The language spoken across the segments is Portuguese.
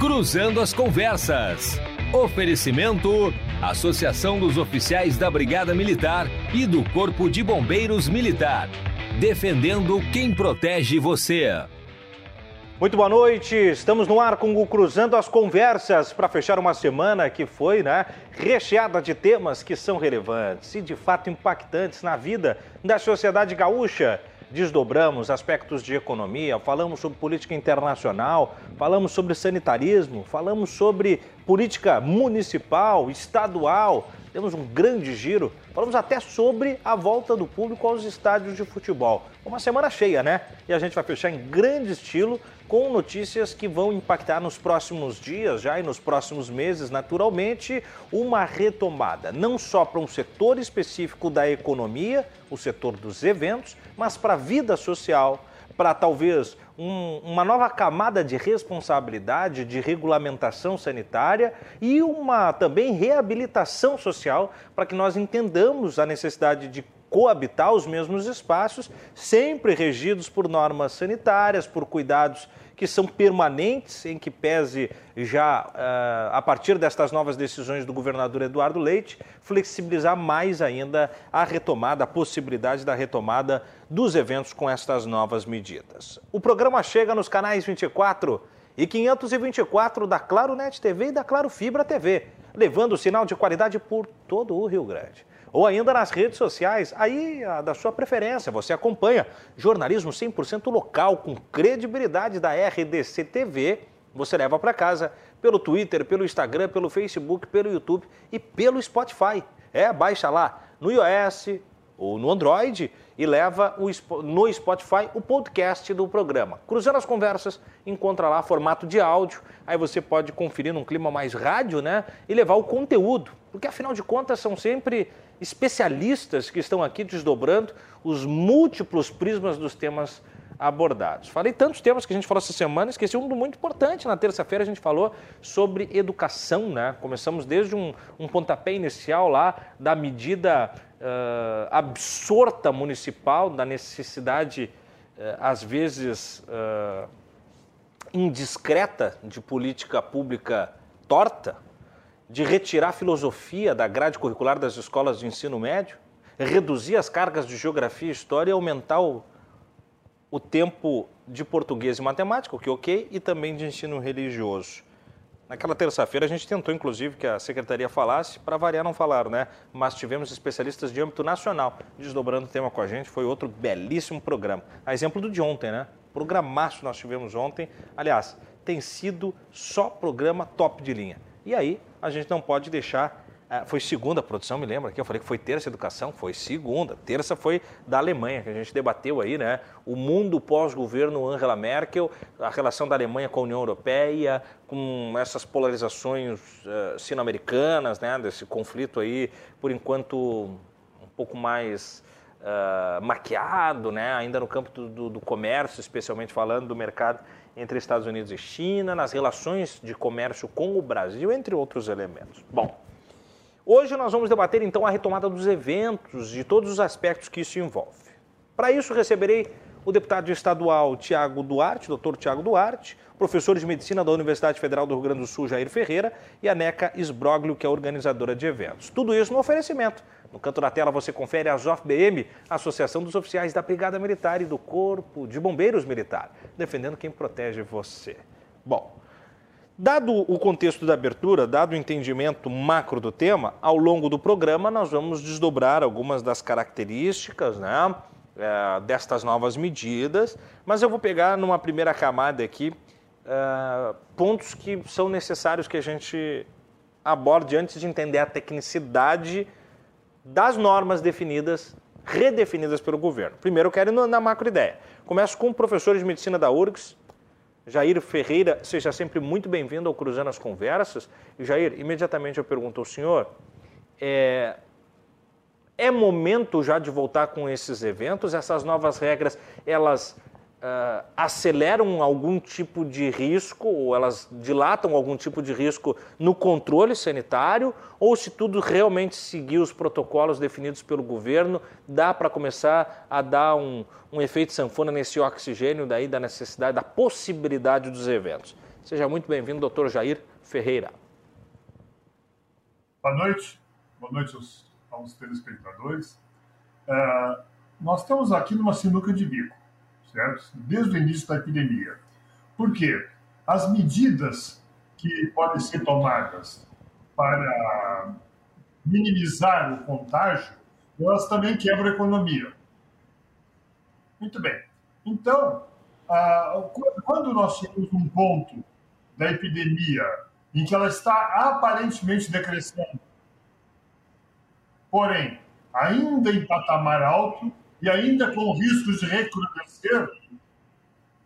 Cruzando as Conversas. Oferecimento: Associação dos Oficiais da Brigada Militar e do Corpo de Bombeiros Militar. Defendendo quem protege você. Muito boa noite, estamos no ar com o Cruzando as Conversas para fechar uma semana que foi né, recheada de temas que são relevantes e de fato impactantes na vida da sociedade gaúcha desdobramos aspectos de economia, falamos sobre política internacional, falamos sobre sanitarismo, falamos sobre política municipal, estadual, temos um grande giro. Falamos até sobre a volta do público aos estádios de futebol. Uma semana cheia, né? E a gente vai fechar em grande estilo com notícias que vão impactar nos próximos dias, já e nos próximos meses, naturalmente, uma retomada, não só para um setor específico da economia, o setor dos eventos, mas para a vida social, para talvez um, uma nova camada de responsabilidade, de regulamentação sanitária e uma também reabilitação social para que nós entendamos a necessidade de coabitar os mesmos espaços, sempre regidos por normas sanitárias, por cuidados que são permanentes, em que pese já uh, a partir destas novas decisões do governador Eduardo Leite, flexibilizar mais ainda a retomada, a possibilidade da retomada dos eventos com estas novas medidas. O programa chega nos canais 24 e 524 da Claro Net TV e da Claro Fibra TV, levando o sinal de qualidade por todo o Rio Grande ou ainda nas redes sociais, aí da sua preferência. Você acompanha jornalismo 100% local, com credibilidade da RDC TV. Você leva para casa pelo Twitter, pelo Instagram, pelo Facebook, pelo YouTube e pelo Spotify. É, baixa lá no iOS ou no Android e leva o, no Spotify o podcast do programa. Cruzando as conversas, encontra lá formato de áudio, aí você pode conferir num clima mais rádio, né? E levar o conteúdo, porque afinal de contas são sempre especialistas que estão aqui desdobrando os múltiplos prismas dos temas abordados. Falei tantos temas que a gente falou essa semana, esqueci um muito importante. Na terça-feira a gente falou sobre educação, né? Começamos desde um, um pontapé inicial lá da medida uh, absorta municipal, da necessidade, uh, às vezes, uh, indiscreta de política pública torta, de retirar a filosofia da grade curricular das escolas de ensino médio, reduzir as cargas de geografia e história e aumentar o, o tempo de português e matemática, o que é ok, e também de ensino religioso. Naquela terça-feira a gente tentou, inclusive, que a secretaria falasse, para variar não falaram, né? Mas tivemos especialistas de âmbito nacional desdobrando o tema com a gente, foi outro belíssimo programa. A exemplo do de ontem, né? Programaço nós tivemos ontem. Aliás, tem sido só programa top de linha. E aí a gente não pode deixar. É, foi segunda produção, me lembra que eu falei que foi terça educação, foi segunda. Terça foi da Alemanha, que a gente debateu aí, né? O mundo pós-governo Angela Merkel, a relação da Alemanha com a União Europeia, com essas polarizações uh, sino-americanas, né? Desse conflito aí, por enquanto, um pouco mais uh, maquiado, né? Ainda no campo do, do, do comércio, especialmente falando do mercado entre Estados Unidos e China, nas relações de comércio com o Brasil, entre outros elementos. Bom, hoje nós vamos debater então a retomada dos eventos, de todos os aspectos que isso envolve. Para isso, receberei o deputado estadual Tiago Duarte, doutor Tiago Duarte, professor de medicina da Universidade Federal do Rio Grande do Sul, Jair Ferreira, e a NECA Esbroglio, que é organizadora de eventos. Tudo isso no oferecimento no canto da tela você confere a ZOFBM, Associação dos Oficiais da Brigada Militar e do Corpo de Bombeiros Militar, defendendo quem protege você. Bom, dado o contexto da abertura, dado o entendimento macro do tema, ao longo do programa nós vamos desdobrar algumas das características né, é, destas novas medidas, mas eu vou pegar numa primeira camada aqui é, pontos que são necessários que a gente aborde antes de entender a tecnicidade das normas definidas, redefinidas pelo governo. Primeiro eu quero ir na macro ideia. Começo com o professor de medicina da URGS, Jair Ferreira, seja sempre muito bem-vindo ao Cruzando as Conversas. Jair, imediatamente eu pergunto ao senhor, é, é momento já de voltar com esses eventos? Essas novas regras, elas uh, aceleram algum tipo de risco, ou elas dilatam algum tipo de risco no controle sanitário, ou se tudo realmente seguir os protocolos definidos pelo governo, dá para começar a dar um, um efeito sanfona nesse oxigênio daí da necessidade, da possibilidade dos eventos. Seja muito bem-vindo, doutor Jair Ferreira. Boa noite. Boa noite aos, aos telespectadores. Uh, nós estamos aqui numa sinuca de bico, certo? Desde o início da epidemia. Por quê? As medidas que podem ser tomadas para minimizar o contágio, elas também quebram a economia. Muito bem. Então, quando nós chegamos num ponto da epidemia em que ela está aparentemente decrescendo, porém, ainda em patamar alto e ainda com riscos de recrudescer,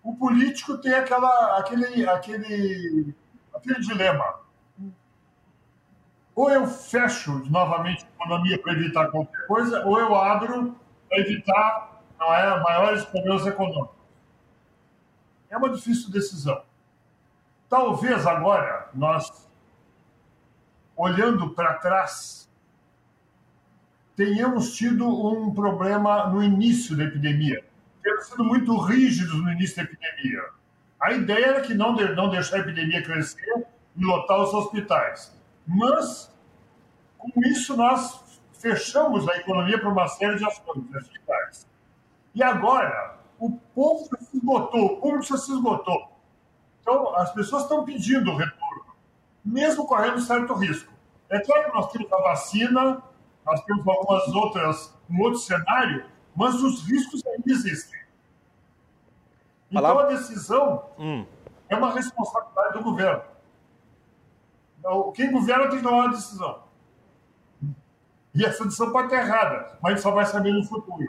o político tem aquela, aquele, aquele, aquele dilema. Ou eu fecho novamente a economia para evitar qualquer coisa, ou eu abro para evitar não é, maiores problemas econômicos. É uma difícil decisão. Talvez agora nós, olhando para trás, tenhamos tido um problema no início da epidemia. Temos sido muito rígidos no início da epidemia. A ideia era que não, de, não deixar a epidemia crescer e lotar os hospitais. Mas, com isso, nós fechamos a economia para uma série de ações, de atividades. E agora, o povo se esgotou, o público se esgotou. Então, as pessoas estão pedindo o retorno, mesmo correndo certo risco. É claro que nós temos a vacina, nós temos algumas outras, um outro cenário, mas os riscos ainda existem. Então, a decisão hum. é uma responsabilidade do governo. Então, quem governa tem que tomar uma decisão. E essa decisão pode estar errada, mas a gente só vai saber no futuro.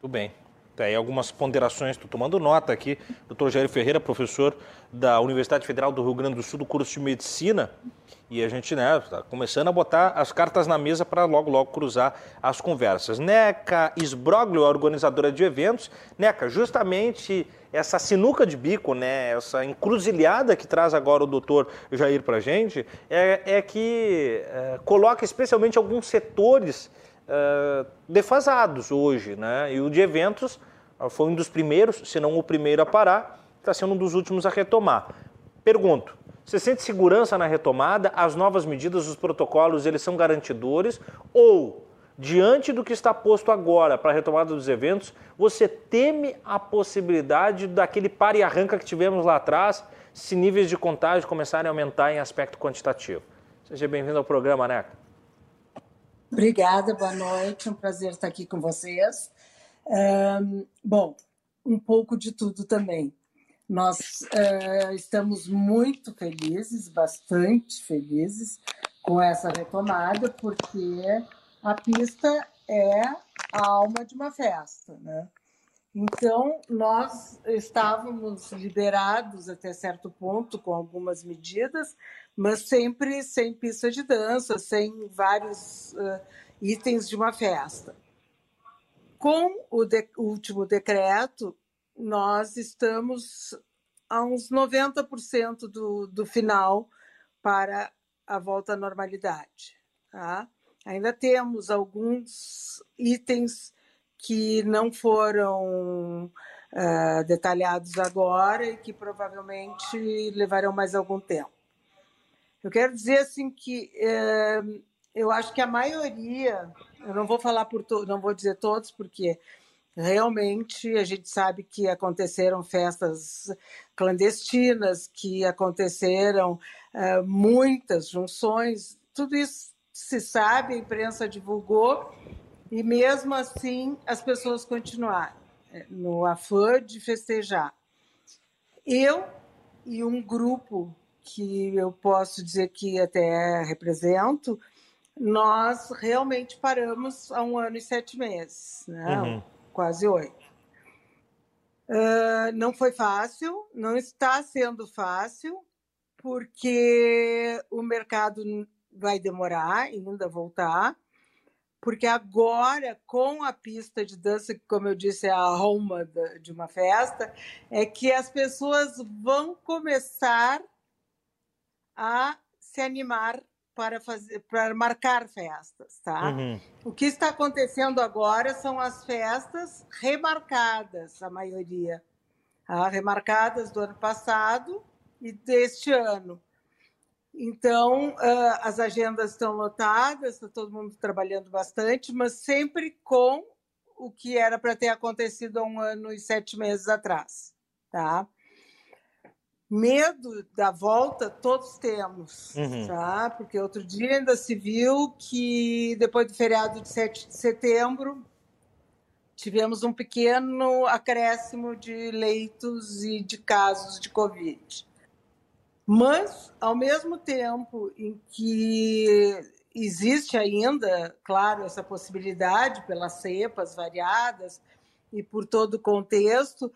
Tudo bem. Tem aí algumas ponderações, estou tomando nota aqui. Doutor Jair Ferreira, professor da Universidade Federal do Rio Grande do Sul, do curso de Medicina. E a gente né, está começando a botar as cartas na mesa para logo, logo cruzar as conversas. Neca Esbroglio, a organizadora de eventos. Neca, justamente essa sinuca de bico, né, essa encruzilhada que traz agora o doutor Jair para a gente, é, é que é, coloca especialmente alguns setores uh, defasados hoje, né? E o de eventos foi um dos primeiros, se não o primeiro a parar, está sendo um dos últimos a retomar. Pergunto, você sente segurança na retomada? As novas medidas, os protocolos, eles são garantidores? Ou, diante do que está posto agora para a retomada dos eventos, você teme a possibilidade daquele pare e arranca que tivemos lá atrás, se níveis de contágio começarem a aumentar em aspecto quantitativo? Seja bem-vindo ao programa, Neca. Obrigada, boa noite, um prazer estar aqui com vocês. Um, bom, um pouco de tudo também. Nós uh, estamos muito felizes, bastante felizes com essa retomada, porque a pista é a alma de uma festa, né? Então, nós estávamos liberados até certo ponto com algumas medidas, mas sempre sem pista de dança, sem vários uh, itens de uma festa. Com o, de, último decreto, nós estamos a uns 90% do, do final para a volta à normalidade. Tá? Ainda temos alguns itens que não foram uh, detalhados agora e que provavelmente levarão mais algum tempo. Eu quero dizer assim que é, eu acho que a maioria, eu não vou falar por não vou dizer todos, porque realmente a gente sabe que aconteceram festas clandestinas, que aconteceram é, muitas junções, tudo isso se sabe, a imprensa divulgou, e mesmo assim as pessoas continuaram é, no afã de festejar. Eu e um grupo que eu posso dizer que até represento, nós realmente paramos há um ano e sete meses, né? Uhum. quase oito. Uh, não foi fácil, não está sendo fácil, porque o mercado vai demorar ainda voltar, porque agora, com a pista de dança, que, como eu disse, é a alma de uma festa, é que as pessoas vão começar a se animar para fazer para marcar festas, tá? Uhum. O que está acontecendo agora são as festas remarcadas, a maioria. ah, remarcadas do ano passado e deste ano. Então, uh, as agendas estão lotadas, está todo mundo trabalhando bastante, mas sempre com o que era para ter acontecido há um ano e sete meses atrás. Tá? Medo da volta todos temos, uhum. tá? Porque outro dia ainda se viu que depois do feriado de 7 de setembro tivemos um pequeno acréscimo de leitos e de casos de Covid. Mas, ao mesmo tempo em que existe ainda, claro, essa possibilidade pelas cepas variadas e por todo o contexto,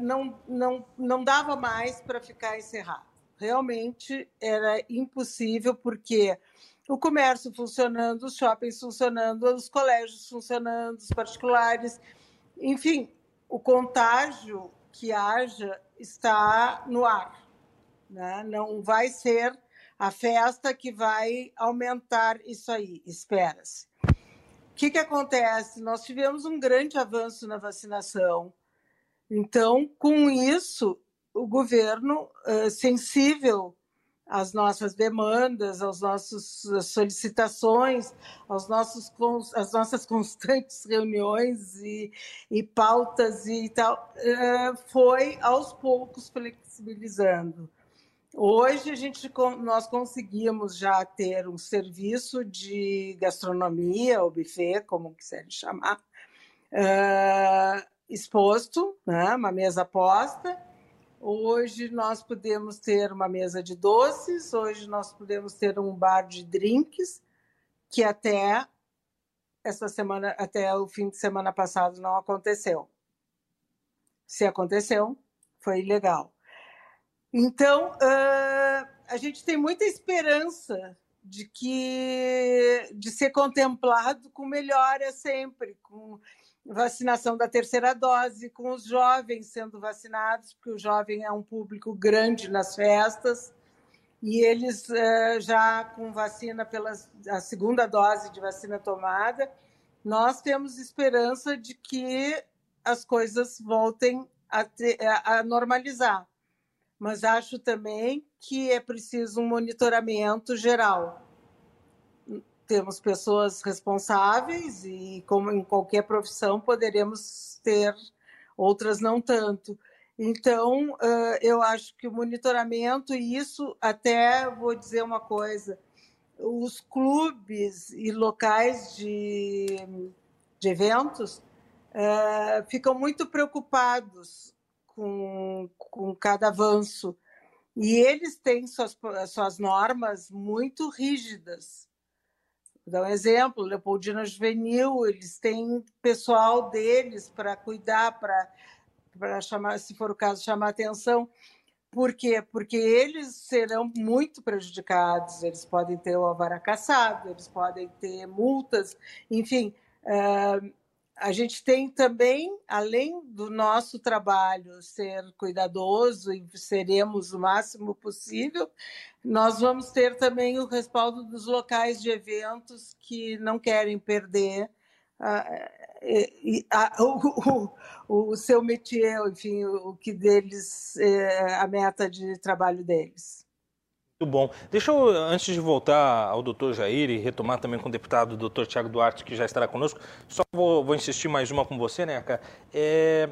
não, não, não dava mais para ficar encerrado. Realmente era impossível, porque o comércio funcionando, os shoppings funcionando, os colégios funcionando, os particulares, enfim, o contágio que haja está no ar. Né? Não vai ser a festa que vai aumentar isso aí, espera-se. O que, que acontece? Nós tivemos um grande avanço na vacinação. Então, com isso, o governo, sensível às nossas demandas, às nossas solicitações, aos nossos, às nossas constantes reuniões e, e pautas e tal, foi aos poucos flexibilizando. Hoje a gente nós conseguimos já ter um serviço de gastronomia, ou buffet, como quiser chamar, exposto, né, uma mesa posta. Hoje nós podemos ter uma mesa de doces, hoje nós podemos ter um bar de drinks, que até essa semana, até o fim de semana passado não aconteceu. Se aconteceu, foi legal. Então, uh, a gente tem muita esperança de que de ser contemplado com melhora sempre, com vacinação da terceira dose, com os jovens sendo vacinados, porque o jovem é um público grande nas festas, e eles uh, já com vacina pela a segunda dose de vacina tomada, nós temos esperança de que as coisas voltem a, ter, a normalizar mas acho também que é preciso um monitoramento geral. Temos pessoas responsáveis e, como em qualquer profissão, poderemos ter outras não tanto. Então, eu acho que o monitoramento, e isso até vou dizer uma coisa: os clubes e locais de, de eventos ficam muito preocupados com, com cada avanço. E eles têm suas, suas normas muito rígidas. Vou dar um exemplo, Leopoldina Juvenil, eles têm pessoal deles para cuidar, para chamar, se for o caso, chamar atenção. Por quê? Porque eles serão muito prejudicados, eles podem ter o alvará caçado, eles podem ter multas, enfim. Uh, a gente tem também, além do nosso trabalho ser cuidadoso e seremos o máximo possível, nós vamos ter também o respaldo dos locais de eventos que não querem perder o, o, o, seu métier, enfim, o que deles, é a meta de trabalho deles. Muito bom. Deixa eu, antes de voltar ao doutor Jair e retomar também com o deputado doutor Tiago Duarte, que já estará conosco, só vou, vou insistir mais uma com você, né, Aka? É,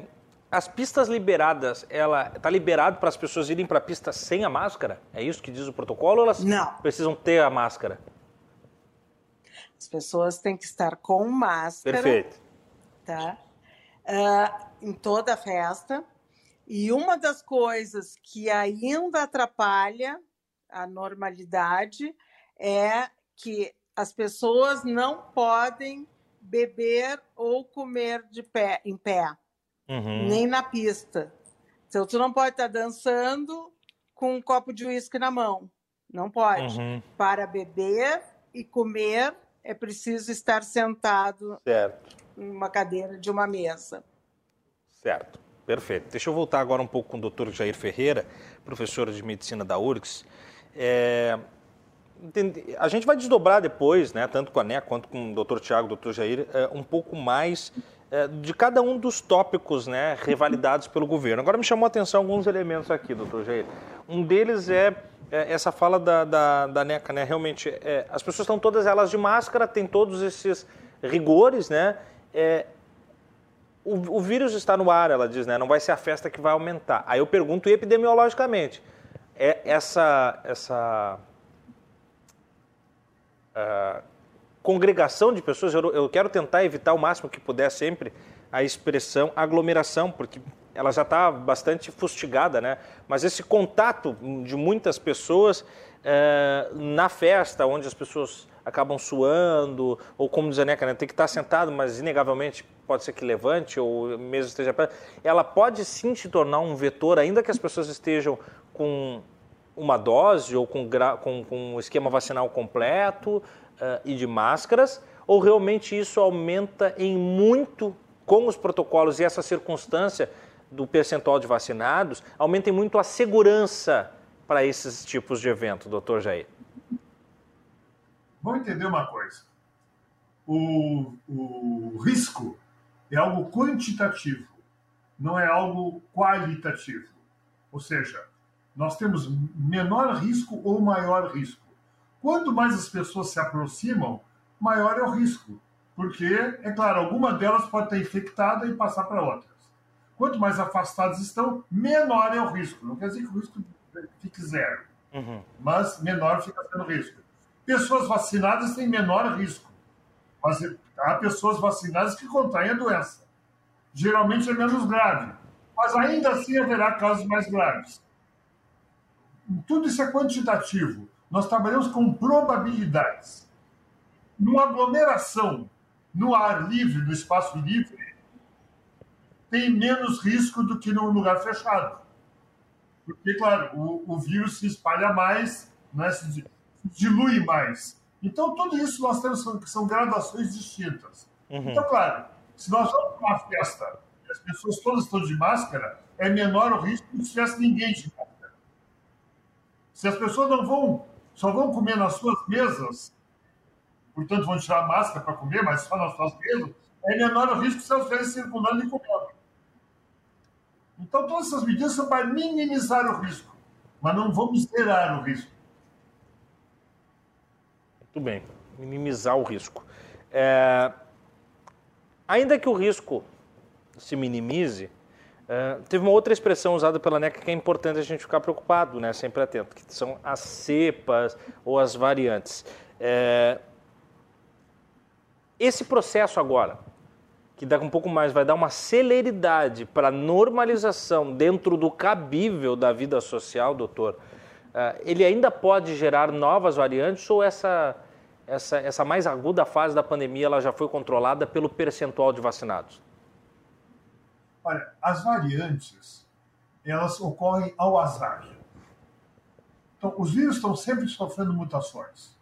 as pistas liberadas, ela está liberado para as pessoas irem para a pista sem a máscara? É isso que diz o protocolo ou elas Não. precisam ter a máscara? As pessoas têm que estar com máscara. Perfeito. Tá? Uh, em toda a festa. E uma das coisas que ainda atrapalha a normalidade é que as pessoas não podem beber ou comer de pé, em pé, uhum. nem na pista. Então, tu não pode estar dançando com um copo de uísque na mão. Não pode. Uhum. Para beber e comer, é preciso estar sentado certo. em uma cadeira de uma mesa. Certo, perfeito. Deixa eu voltar agora um pouco com o doutor Jair Ferreira, professor de medicina da URGS. É, a gente vai desdobrar depois, né, tanto com a NEC quanto com o Dr. Tiago, Dr. Jair, é, um pouco mais é, de cada um dos tópicos né, revalidados pelo governo. Agora me chamou a atenção alguns elementos aqui, doutor Jair. Um deles é, é essa fala da, da, da, NECA, né? Realmente, é, as pessoas estão todas elas de máscara, tem todos esses rigores, né? É, o, o, vírus está no ar, ela diz, né? Não vai ser a festa que vai aumentar. Aí eu pergunto epidemiologicamente, é essa essa uh, congregação de pessoas, eu, eu quero tentar evitar o máximo que puder sempre a expressão aglomeração, porque ela já está bastante fustigada, né? Mas esse contato de muitas pessoas é, na festa, onde as pessoas acabam suando, ou como diz a Neca, né? tem que estar sentado, mas inegavelmente pode ser que levante, ou mesmo esteja perto, ela pode sim se tornar um vetor, ainda que as pessoas estejam com uma dose ou com, com, com um esquema vacinal completo uh, e de máscaras, ou realmente isso aumenta em muito com os protocolos e essa circunstância do percentual de vacinados, aumenta em muito a segurança para esses tipos de evento, doutor Jair? Vamos entender uma coisa. O, o risco é algo quantitativo, não é algo qualitativo. Ou seja, nós temos menor risco ou maior risco. Quanto mais as pessoas se aproximam, maior é o risco. Porque, é claro, alguma delas pode estar infectada e passar para outras. Quanto mais afastadas estão, menor é o risco. Não quer dizer que o risco fique zero, uhum. mas menor fica sendo risco. Pessoas vacinadas têm menor risco, mas há pessoas vacinadas que contraem a doença. Geralmente é menos grave, mas ainda assim haverá casos mais graves. Tudo isso é quantitativo. Nós trabalhamos com probabilidades. Numa aglomeração, no ar livre, no espaço livre, tem menos risco do que num lugar fechado. Porque, claro, o, o vírus se espalha mais, né, se dilui mais. Então, tudo isso nós temos que são gradações distintas. Uhum. Então, claro, se nós vamos para uma festa e as pessoas todas estão de máscara, é menor o risco que se tivesse ninguém de máscara. Se as pessoas não vão, só vão comer nas suas mesas, portanto vão tirar a máscara para comer, mas só nas suas mesas, é menor o risco se elas estiverem circulando e comendo. Então, todas essas medidas são para minimizar o risco, mas não vamos zerar o risco. Muito bem, minimizar o risco. É... Ainda que o risco se minimize, Uh, teve uma outra expressão usada pela NECA que é importante a gente ficar preocupado, né, sempre atento, que são as cepas ou as variantes. É... Esse processo agora, que daqui um pouco mais vai dar uma celeridade para a normalização dentro do cabível da vida social, doutor, uh, ele ainda pode gerar novas variantes ou essa, essa, essa mais aguda fase da pandemia ela já foi controlada pelo percentual de vacinados? Olha, as variantes, elas ocorrem ao azar. Então, os vírus estão sempre sofrendo mutações.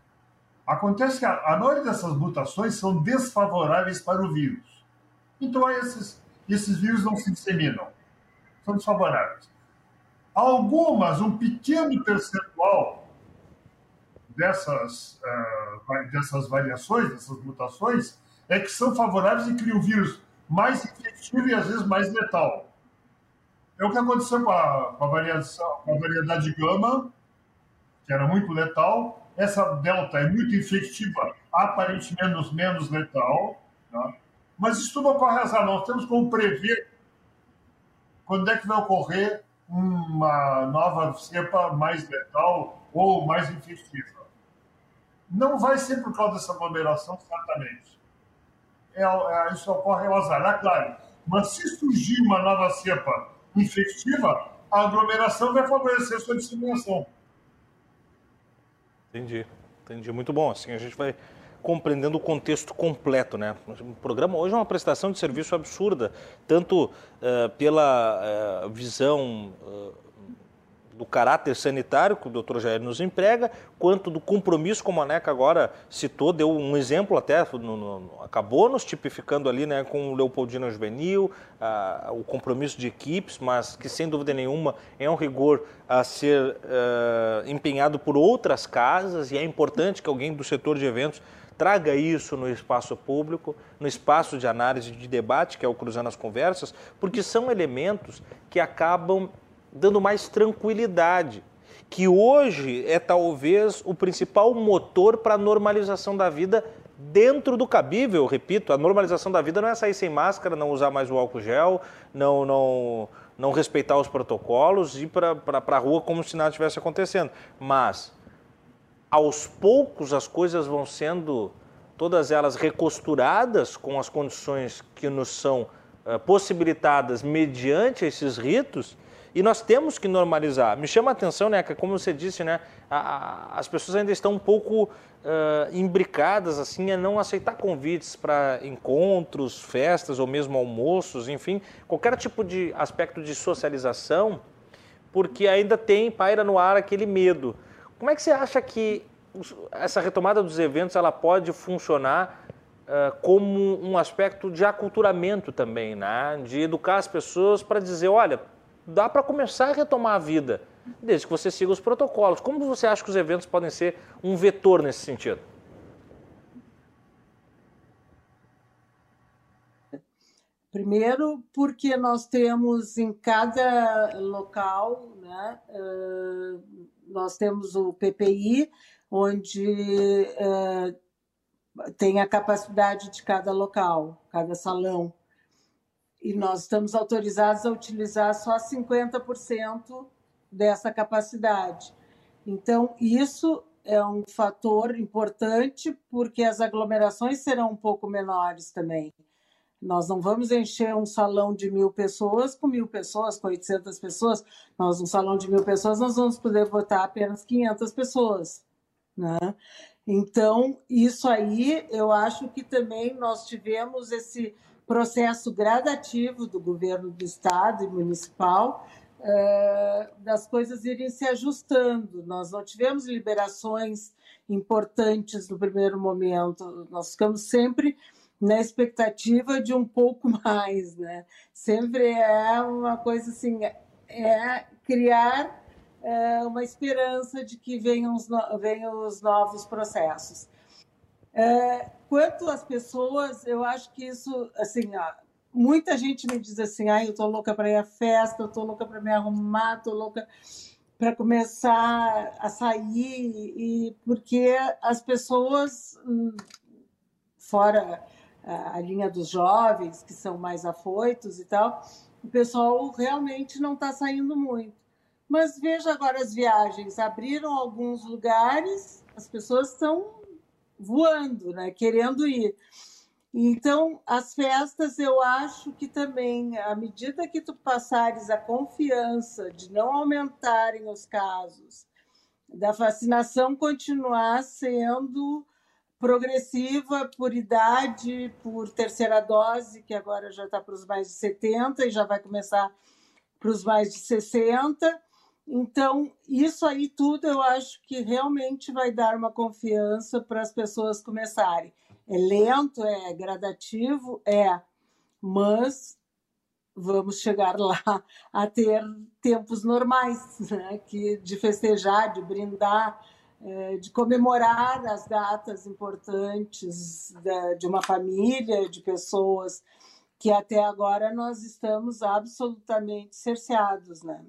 Acontece que a, a maioria dessas mutações são desfavoráveis para o vírus. Então, esses, esses vírus não se disseminam. São desfavoráveis. Algumas, um pequeno percentual dessas, uh, dessas variações, dessas mutações, é que são favoráveis e criam vírus mais efetivo e às vezes mais letal. É o que aconteceu com a, com a, variação, com a variedade gama, que era muito letal. Essa delta é muito efetiva, aparentemente menos, letal. Tá? Mas isso tudo ocorre azar. Nós temos como prever quando é que vai ocorrer uma nova cepa mais letal ou mais efetiva. Não vai ser por causa dessa aglomeração, certamente é, é, isso ocorre ao azar. É claro, mas se surgir uma nova cepa infectiva, a aglomeração vai favorecer sua disseminação. Entendi, entendi. Muito bom. Assim a gente vai compreendendo o contexto completo, né? O programa hoje é uma prestação de serviço absurda, tanto uh, pela uh, visão uh, do caráter sanitário que o doutor Jair nos emprega, quanto do compromisso, como a NECA agora citou, deu um exemplo até, no, no, acabou nos tipificando ali né, com o Leopoldina Juvenil, ah, o compromisso de equipes, mas que sem dúvida nenhuma é um rigor a ser ah, empenhado por outras casas e é importante que alguém do setor de eventos traga isso no espaço público, no espaço de análise, de debate, que é o Cruzando as Conversas, porque são elementos que acabam dando mais tranquilidade, que hoje é talvez o principal motor para a normalização da vida dentro do cabível, repito, a normalização da vida não é sair sem máscara, não usar mais o álcool gel, não, não, não respeitar os protocolos e ir para a rua como se nada estivesse acontecendo. Mas, aos poucos, as coisas vão sendo, todas elas recosturadas com as condições que nos são uh, possibilitadas mediante esses ritos, e nós temos que normalizar. Me chama a atenção, né, que como você disse, né, a, a, as pessoas ainda estão um pouco uh, imbricadas assim a não aceitar convites para encontros, festas ou mesmo almoços, enfim, qualquer tipo de aspecto de socialização, porque ainda tem paira no ar aquele medo. Como é que você acha que essa retomada dos eventos ela pode funcionar como um aspecto de aculturamento também, né? de educar as pessoas para dizer, olha, dá para começar a retomar a vida, desde que você siga os protocolos. Como você acha que os eventos podem ser um vetor nesse sentido? Primeiro, porque nós temos em cada local, né, nós temos o PPI, onde tem a capacidade de cada local, cada salão e nós estamos autorizados a utilizar só 50% dessa capacidade. Então, isso é um fator importante, porque as aglomerações serão um pouco menores também. Nós não vamos encher um salão de mil pessoas com mil pessoas, com 800 pessoas. Nós, um salão de mil pessoas, nós vamos poder botar apenas 500 pessoas. Né? Então, isso aí, eu acho que também nós tivemos esse processo gradativo do governo do estado e municipal uh, das coisas irem se ajustando. Nós não tivemos liberações importantes no primeiro momento, nós ficamos sempre na expectativa de um pouco mais, né? Sempre é uma coisa assim, é criar é, uma esperança de que venham os, venham os novos processos. É, quanto às pessoas, eu acho que isso, assim, ó, muita gente me diz assim, ah, eu tô louca para ir à festa, eu tô louca para me arrumar, tô louca para começar a sair e porque as pessoas hum, fora a linha dos jovens que são mais afoitos e tal, o pessoal realmente não está saindo muito. Mas veja agora as viagens, abriram alguns lugares, as pessoas estão voando, né? querendo ir. Então, as festas, eu acho que também, à medida que tu passares a confiança de não aumentarem os casos, da vacinação continuar sendo progressiva por idade, por terceira dose, que agora já está para os mais de 70 e já vai começar para os mais de 60, então, isso aí tudo eu acho que realmente vai dar uma confiança para as pessoas começarem. É lento, é gradativo, é, mas vamos chegar lá a ter tempos normais, né? que de festejar, de brindar, é, de comemorar as datas importantes de uma família, de pessoas que até agora nós estamos absolutamente cerceados, né?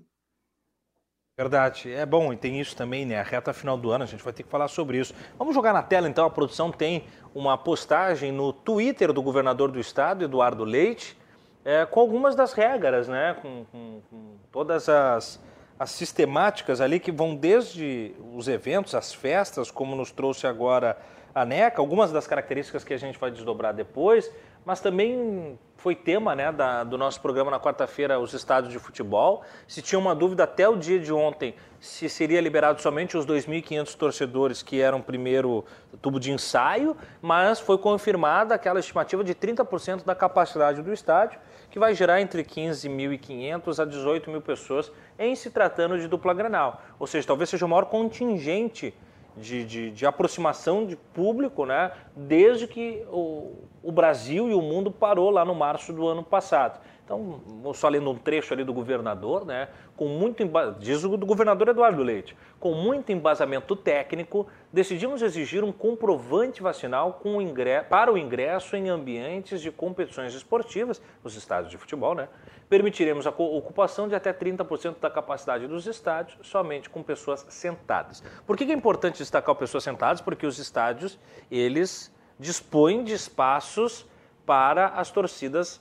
Verdade. É bom, e tem isso também, né? A reta final do ano, a gente vai ter que falar sobre isso. Vamos jogar na tela, então. A produção tem uma postagem no Twitter do governador do estado, Eduardo Leite, é, com algumas das regras, né? Com, com, com todas as, as sistemáticas ali que vão desde os eventos, as festas, como nos trouxe agora a NECA, algumas das características que a gente vai desdobrar depois, mas também foi tema né, da, do nosso programa na quarta-feira, os estádios de futebol. Se tinha uma dúvida até o dia de ontem se seria liberado somente os 2.500 torcedores que eram primeiro tubo de ensaio, mas foi confirmada aquela estimativa de 30% da capacidade do estádio, que vai gerar entre 15.500 a 18 mil pessoas em se tratando de dupla granal. Ou seja, talvez seja o maior contingente de, de, de, aproximação de público, né? Desde que o, o Brasil e o mundo parou lá no março do ano passado. Então, só lendo um trecho ali do governador, né, com muito diz o do governador Eduardo Leite, com muito embasamento técnico, decidimos exigir um comprovante vacinal com para o ingresso em ambientes de competições esportivas, os estádios de futebol, né? Permitiremos a ocupação de até 30% da capacidade dos estádios somente com pessoas sentadas. Por que é importante destacar pessoas sentadas? Porque os estádios, eles dispõem de espaços para as torcidas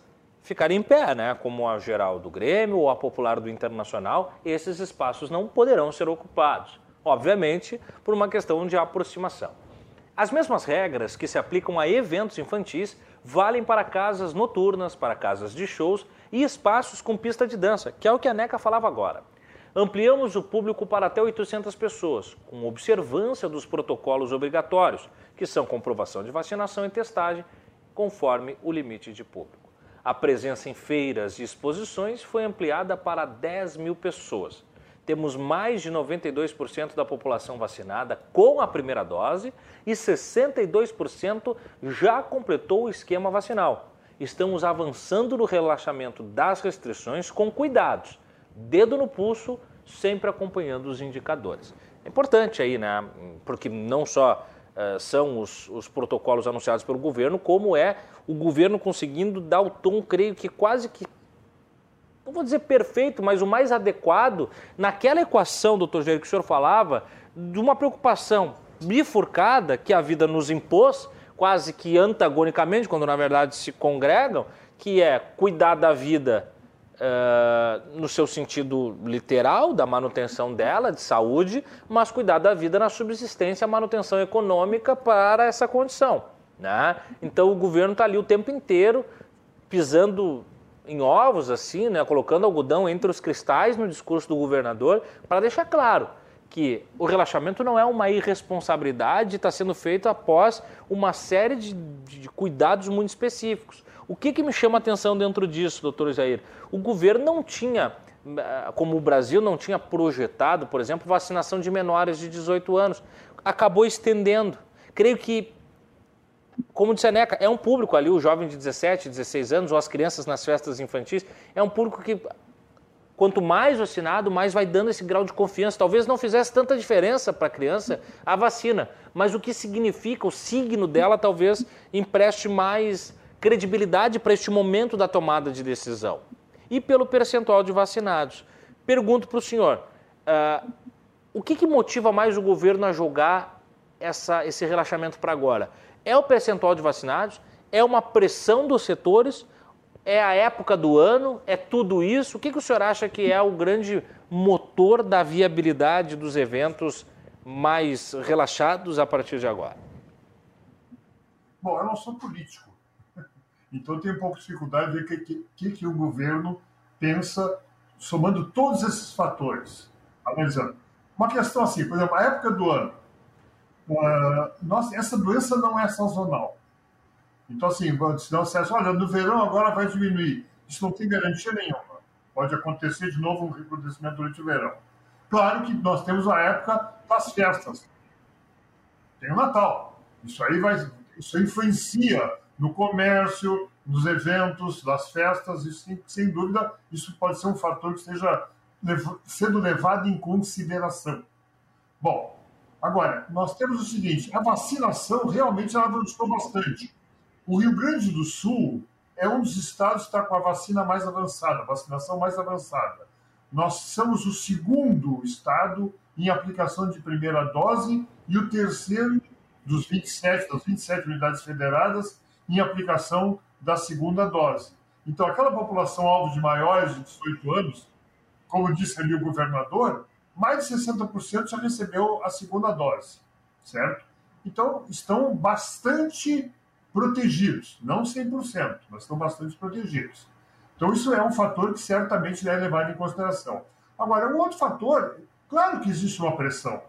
ficarem em pé, né? como a geral do Grêmio ou a popular do Internacional, esses espaços não poderão ser ocupados, obviamente por uma questão de aproximação. As mesmas regras que se aplicam a eventos infantis valem para casas noturnas, para casas de shows e espaços com pista de dança, que é o que a NECA falava agora. Ampliamos o público para até 800 pessoas, com observância dos protocolos obrigatórios, que são comprovação de vacinação e testagem, conforme o limite de público. A presença em feiras e exposições foi ampliada para 10 mil pessoas. Temos mais de 92% da população vacinada com a primeira dose e 62% já completou o esquema vacinal. Estamos avançando no relaxamento das restrições com cuidados, dedo no pulso, sempre acompanhando os indicadores. É importante aí, né? Porque não só são os, os protocolos anunciados pelo governo, como é o governo conseguindo dar o tom, creio que quase que, não vou dizer perfeito, mas o mais adequado naquela equação, doutor Jair, que o senhor falava, de uma preocupação bifurcada que a vida nos impôs, quase que antagonicamente, quando na verdade se congregam, que é cuidar da vida no seu sentido literal, da manutenção dela, de saúde, mas cuidar da vida na subsistência, manutenção econômica para essa condição. Né? Então o governo está ali o tempo inteiro pisando em ovos, assim, né? colocando algodão entre os cristais no discurso do governador, para deixar claro que o relaxamento não é uma irresponsabilidade, está sendo feito após uma série de, de cuidados muito específicos. O que, que me chama a atenção dentro disso, doutor Jair? O governo não tinha, eh, como o Brasil não tinha projetado, por exemplo, vacinação de menores de 18 anos. Acabou estendendo. Creio que, como disse a Neca, é um público ali, o jovem de 17, 16 anos, ou as crianças nas festas infantis, é um público que quanto mais vacinado, mais vai dando esse grau de confiança. Talvez não fizesse tanta diferença para a criança a vacina, mas o que significa, o signo dela talvez empreste mais credibilidade para este momento da tomada de decisão. E pelo percentual de vacinados. Pergunto para o senhor, uh, o que, que, motiva mais o governo a jogar essa, esse relaxamento para agora? É o percentual de vacinados? É uma pressão dos setores? É a época do ano? É tudo isso? O que, que o senhor acha que é o grande motor da viabilidade dos eventos mais relaxados a partir de agora? Bom, eu não sou político então, tenho um pouco de dificuldade de ver o que, que, que o governo pensa, somando todos esses fatores, analisando. Uma questão assim, por exemplo, a época do ano. Uh, nossa, essa doença não é sazonal. Então, assim, se não você olha, no verão agora vai diminuir. Isso não tem garantia nenhuma. Pode acontecer de novo um recrudescimento durante o verão. Claro que nós temos a época das festas. Tem o Natal. Isso aí vai, isso influencia no comércio, nos eventos, nas festas, e sem, sem dúvida isso pode ser um fator que esteja sendo levado em consideração. Bom, agora, nós temos o seguinte, a vacinação realmente ela avançou bastante. O Rio Grande do Sul é um dos estados que está com a vacina mais avançada, a vacinação mais avançada. Nós somos o segundo estado em aplicação de primeira dose e o terceiro dos 27, das 27 unidades federadas em aplicação da segunda dose. Então, aquela população alvo de maiores de 18 anos, como disse ali o governador, mais de 60% já recebeu a segunda dose, certo? Então, estão bastante protegidos, não 100%, mas estão bastante protegidos. Então, isso é um fator que certamente deve levar em consideração. Agora, um outro fator, claro que existe uma pressão.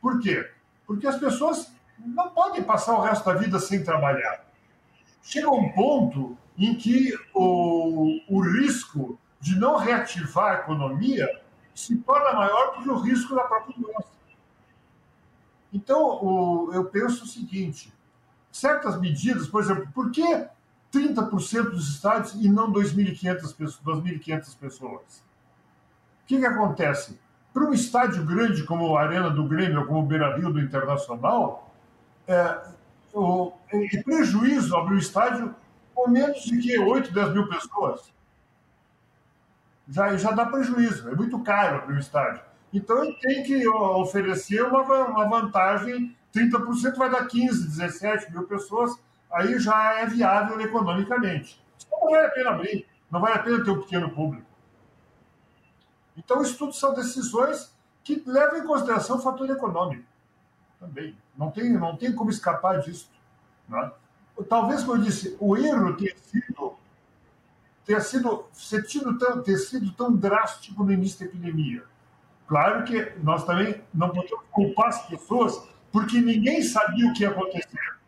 Por quê? Porque as pessoas não podem passar o resto da vida sem trabalhar. Chega um ponto em que o, o risco de não reativar a economia se torna maior do que o risco da própria doença. Então, o, eu penso o seguinte: certas medidas, por exemplo, por que 30% dos estádios e não 2.500 pessoas, pessoas. O que, que acontece? Para um estádio grande como a Arena do Grêmio ou como o Beira Rio do Internacional, é, o, é prejuízo abrir o estádio com menos de que 8, 10 mil pessoas. Já, já dá prejuízo, é muito caro abrir o estádio. Então ele tem que oferecer uma, uma vantagem, 30% vai dar 15, 17 mil pessoas, aí já é viável economicamente. Não vale a pena abrir, não vale a pena ter um pequeno público. Então, isso tudo são decisões que levam em consideração o fator econômico também. Não tem, não tem como escapar disso. Né? Talvez, como eu disse, o erro tenha sido ter sido, ter, sido tão, ter sido tão drástico no início da epidemia. Claro que nós também não podemos culpar as pessoas porque ninguém sabia o que ia acontecer.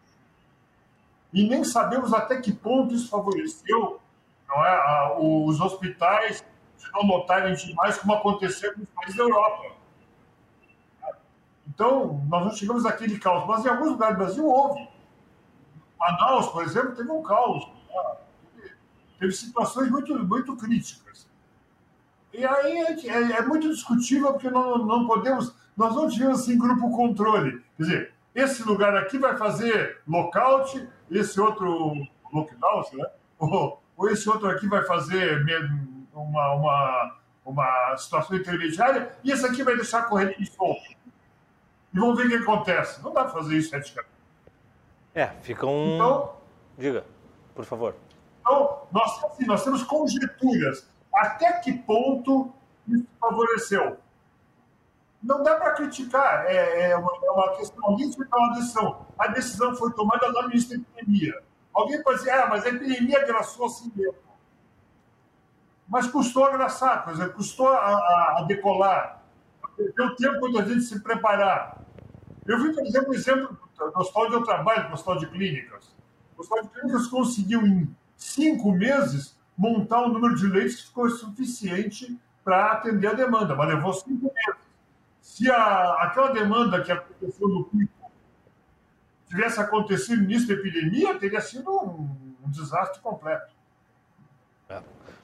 E nem sabemos até que ponto isso favoreceu não é, os hospitais de não notarem demais como aconteceu nos países da Europa. Então, nós não chegamos àquele caos, mas em alguns lugares do Brasil houve. Manaus, por exemplo, teve um caos. Né? Teve situações muito, muito críticas. E aí é, é, muito discutível porque não, não podemos, nós não tivemos assim grupo controle. Quer dizer, esse lugar aqui vai fazer lockout, esse outro lockdown, né? ou, ou esse outro aqui vai fazer uma, uma, uma situação intermediária, e esse aqui vai deixar correr de solto. E vamos ver o que acontece. Não dá para fazer isso eticamente. É, fica um. Então, Diga, por favor. Então, nós, assim, nós temos conjecturas. Até que ponto isso favoreceu? Não dá para criticar. É, é, uma, é, uma, questão. Alguém foi tomar uma decisão. A decisão foi tomada lá no início da epidemia. Alguém pode dizer, ah, mas a epidemia graçou assim mesmo. Mas custou agraçar, por exemplo, custou a, a, a decolar. Deu tempo da gente se preparar. Eu vi, por o exemplo do hospital onde eu trabalho, do hospital de clínicas. O hospital de clínicas conseguiu, em cinco meses, montar um número de leitos que ficou suficiente para atender a demanda, mas levou cinco meses. Se a, aquela demanda que aconteceu no pico tivesse acontecido no início da epidemia, teria sido um, um desastre completo. É.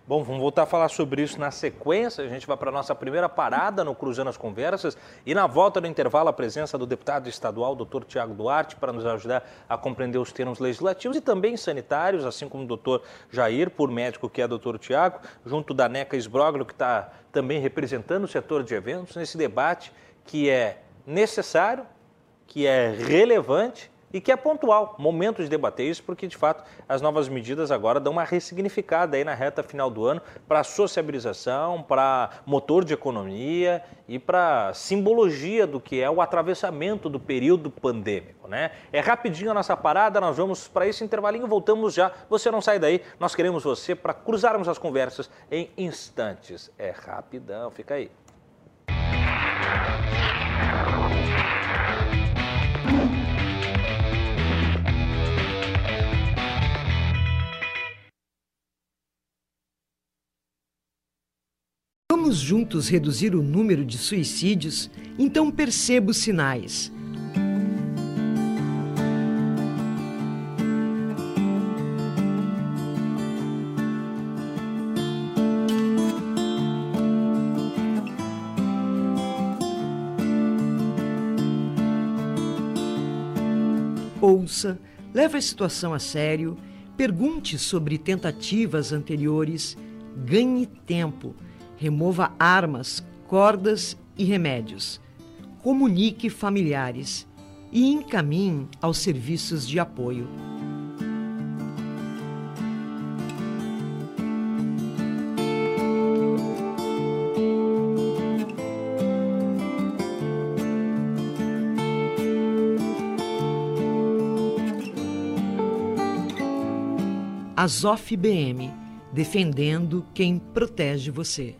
Bom, vamos voltar a falar sobre isso na sequência. A gente vai para a nossa primeira parada no Cruzando as Conversas e na volta do intervalo a presença do deputado estadual, doutor Tiago Duarte, para nos ajudar a compreender os termos legislativos e também sanitários, assim como o doutor Jair, por médico que é doutor Tiago, junto da NECA Esbróglio, que está também representando o setor de eventos nesse debate que é necessário, que é relevante e que é pontual, momento de debater isso, porque de fato as novas medidas agora dão uma ressignificada aí na reta final do ano para sociabilização, para motor de economia e para simbologia do que é o atravessamento do período pandêmico, né? É rapidinho a nossa parada, nós vamos para esse intervalinho, voltamos já. Você não sai daí, nós queremos você para cruzarmos as conversas em instantes. É rapidão, fica aí. Vamos juntos reduzir o número de suicídios? Então perceba os sinais. Ouça, leve a situação a sério, pergunte sobre tentativas anteriores, ganhe tempo remova armas, cordas e remédios. Comunique familiares e encaminhe aos serviços de apoio. Azof BM, defendendo quem protege você.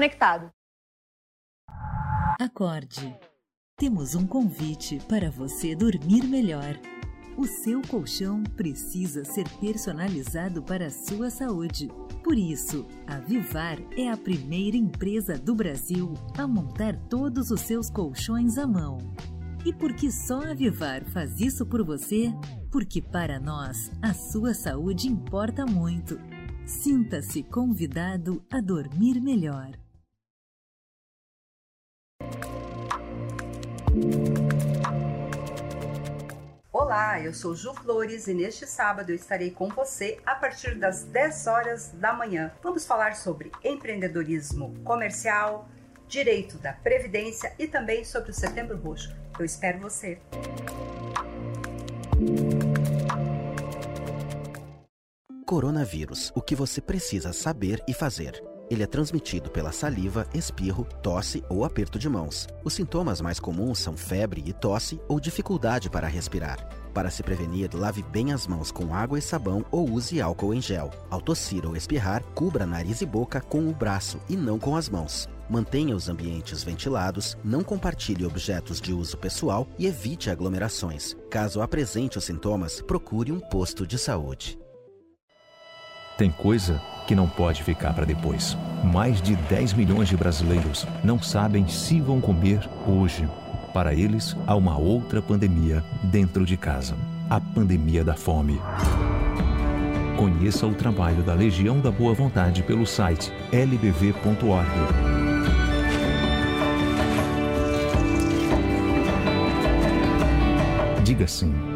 Conectado. Acorde. Temos um convite para você dormir melhor. O seu colchão precisa ser personalizado para a sua saúde. Por isso, a Vivar é a primeira empresa do Brasil a montar todos os seus colchões à mão. E por que só a Vivar faz isso por você? Porque para nós, a sua saúde importa muito. Sinta-se convidado a dormir melhor. Olá, eu sou Ju Flores e neste sábado eu estarei com você a partir das 10 horas da manhã. Vamos falar sobre empreendedorismo comercial, direito da previdência e também sobre o Setembro Roxo. Eu espero você. Coronavírus: o que você precisa saber e fazer. Ele é transmitido pela saliva, espirro, tosse ou aperto de mãos. Os sintomas mais comuns são febre e tosse ou dificuldade para respirar. Para se prevenir, lave bem as mãos com água e sabão ou use álcool em gel. Ao tossir ou espirrar, cubra nariz e boca com o braço e não com as mãos. Mantenha os ambientes ventilados, não compartilhe objetos de uso pessoal e evite aglomerações. Caso apresente os sintomas, procure um posto de saúde. Tem coisa que não pode ficar para depois. Mais de 10 milhões de brasileiros não sabem se vão comer hoje. Para eles, há uma outra pandemia dentro de casa a pandemia da fome. Conheça o trabalho da Legião da Boa Vontade pelo site lbv.org. Diga sim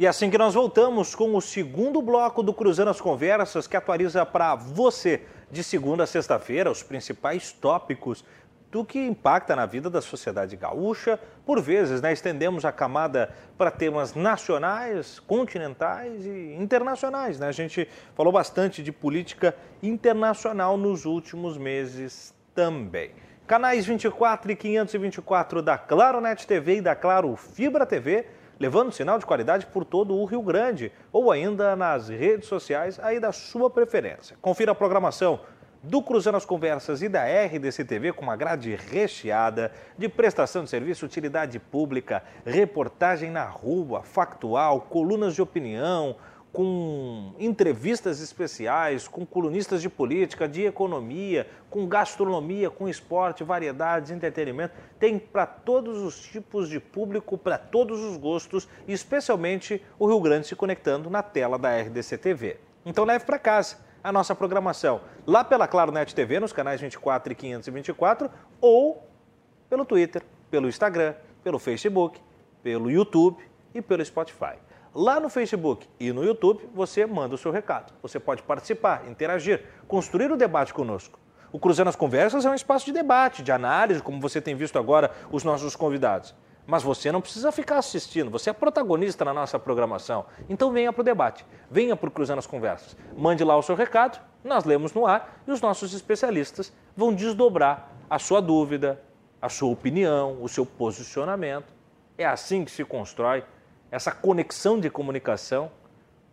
E assim que nós voltamos com o segundo bloco do Cruzando as Conversas, que atualiza para você, de segunda a sexta-feira, os principais tópicos do que impacta na vida da sociedade gaúcha. Por vezes, né, estendemos a camada para temas nacionais, continentais e internacionais. Né? A gente falou bastante de política internacional nos últimos meses também. Canais 24 e 524 da Claro Net TV e da Claro Fibra TV levando sinal de qualidade por todo o Rio Grande ou ainda nas redes sociais aí da sua preferência. Confira a programação do Cruzando as Conversas e da RDC TV com uma grade recheada de prestação de serviço, utilidade pública, reportagem na rua, factual, colunas de opinião, com entrevistas especiais, com colunistas de política, de economia, com gastronomia, com esporte, variedades, entretenimento. Tem para todos os tipos de público, para todos os gostos, e especialmente o Rio Grande se conectando na tela da RDC TV. Então leve para casa a nossa programação lá pela Claro Net TV, nos canais 24 e 524, ou pelo Twitter, pelo Instagram, pelo Facebook, pelo YouTube e pelo Spotify. Lá no Facebook e no YouTube, você manda o seu recado. Você pode participar, interagir, construir o debate conosco. O Cruzando as Conversas é um espaço de debate, de análise, como você tem visto agora os nossos convidados. Mas você não precisa ficar assistindo, você é protagonista na nossa programação. Então venha para o debate, venha para o Cruzando as Conversas. Mande lá o seu recado, nós lemos no ar e os nossos especialistas vão desdobrar a sua dúvida, a sua opinião, o seu posicionamento. É assim que se constrói essa conexão de comunicação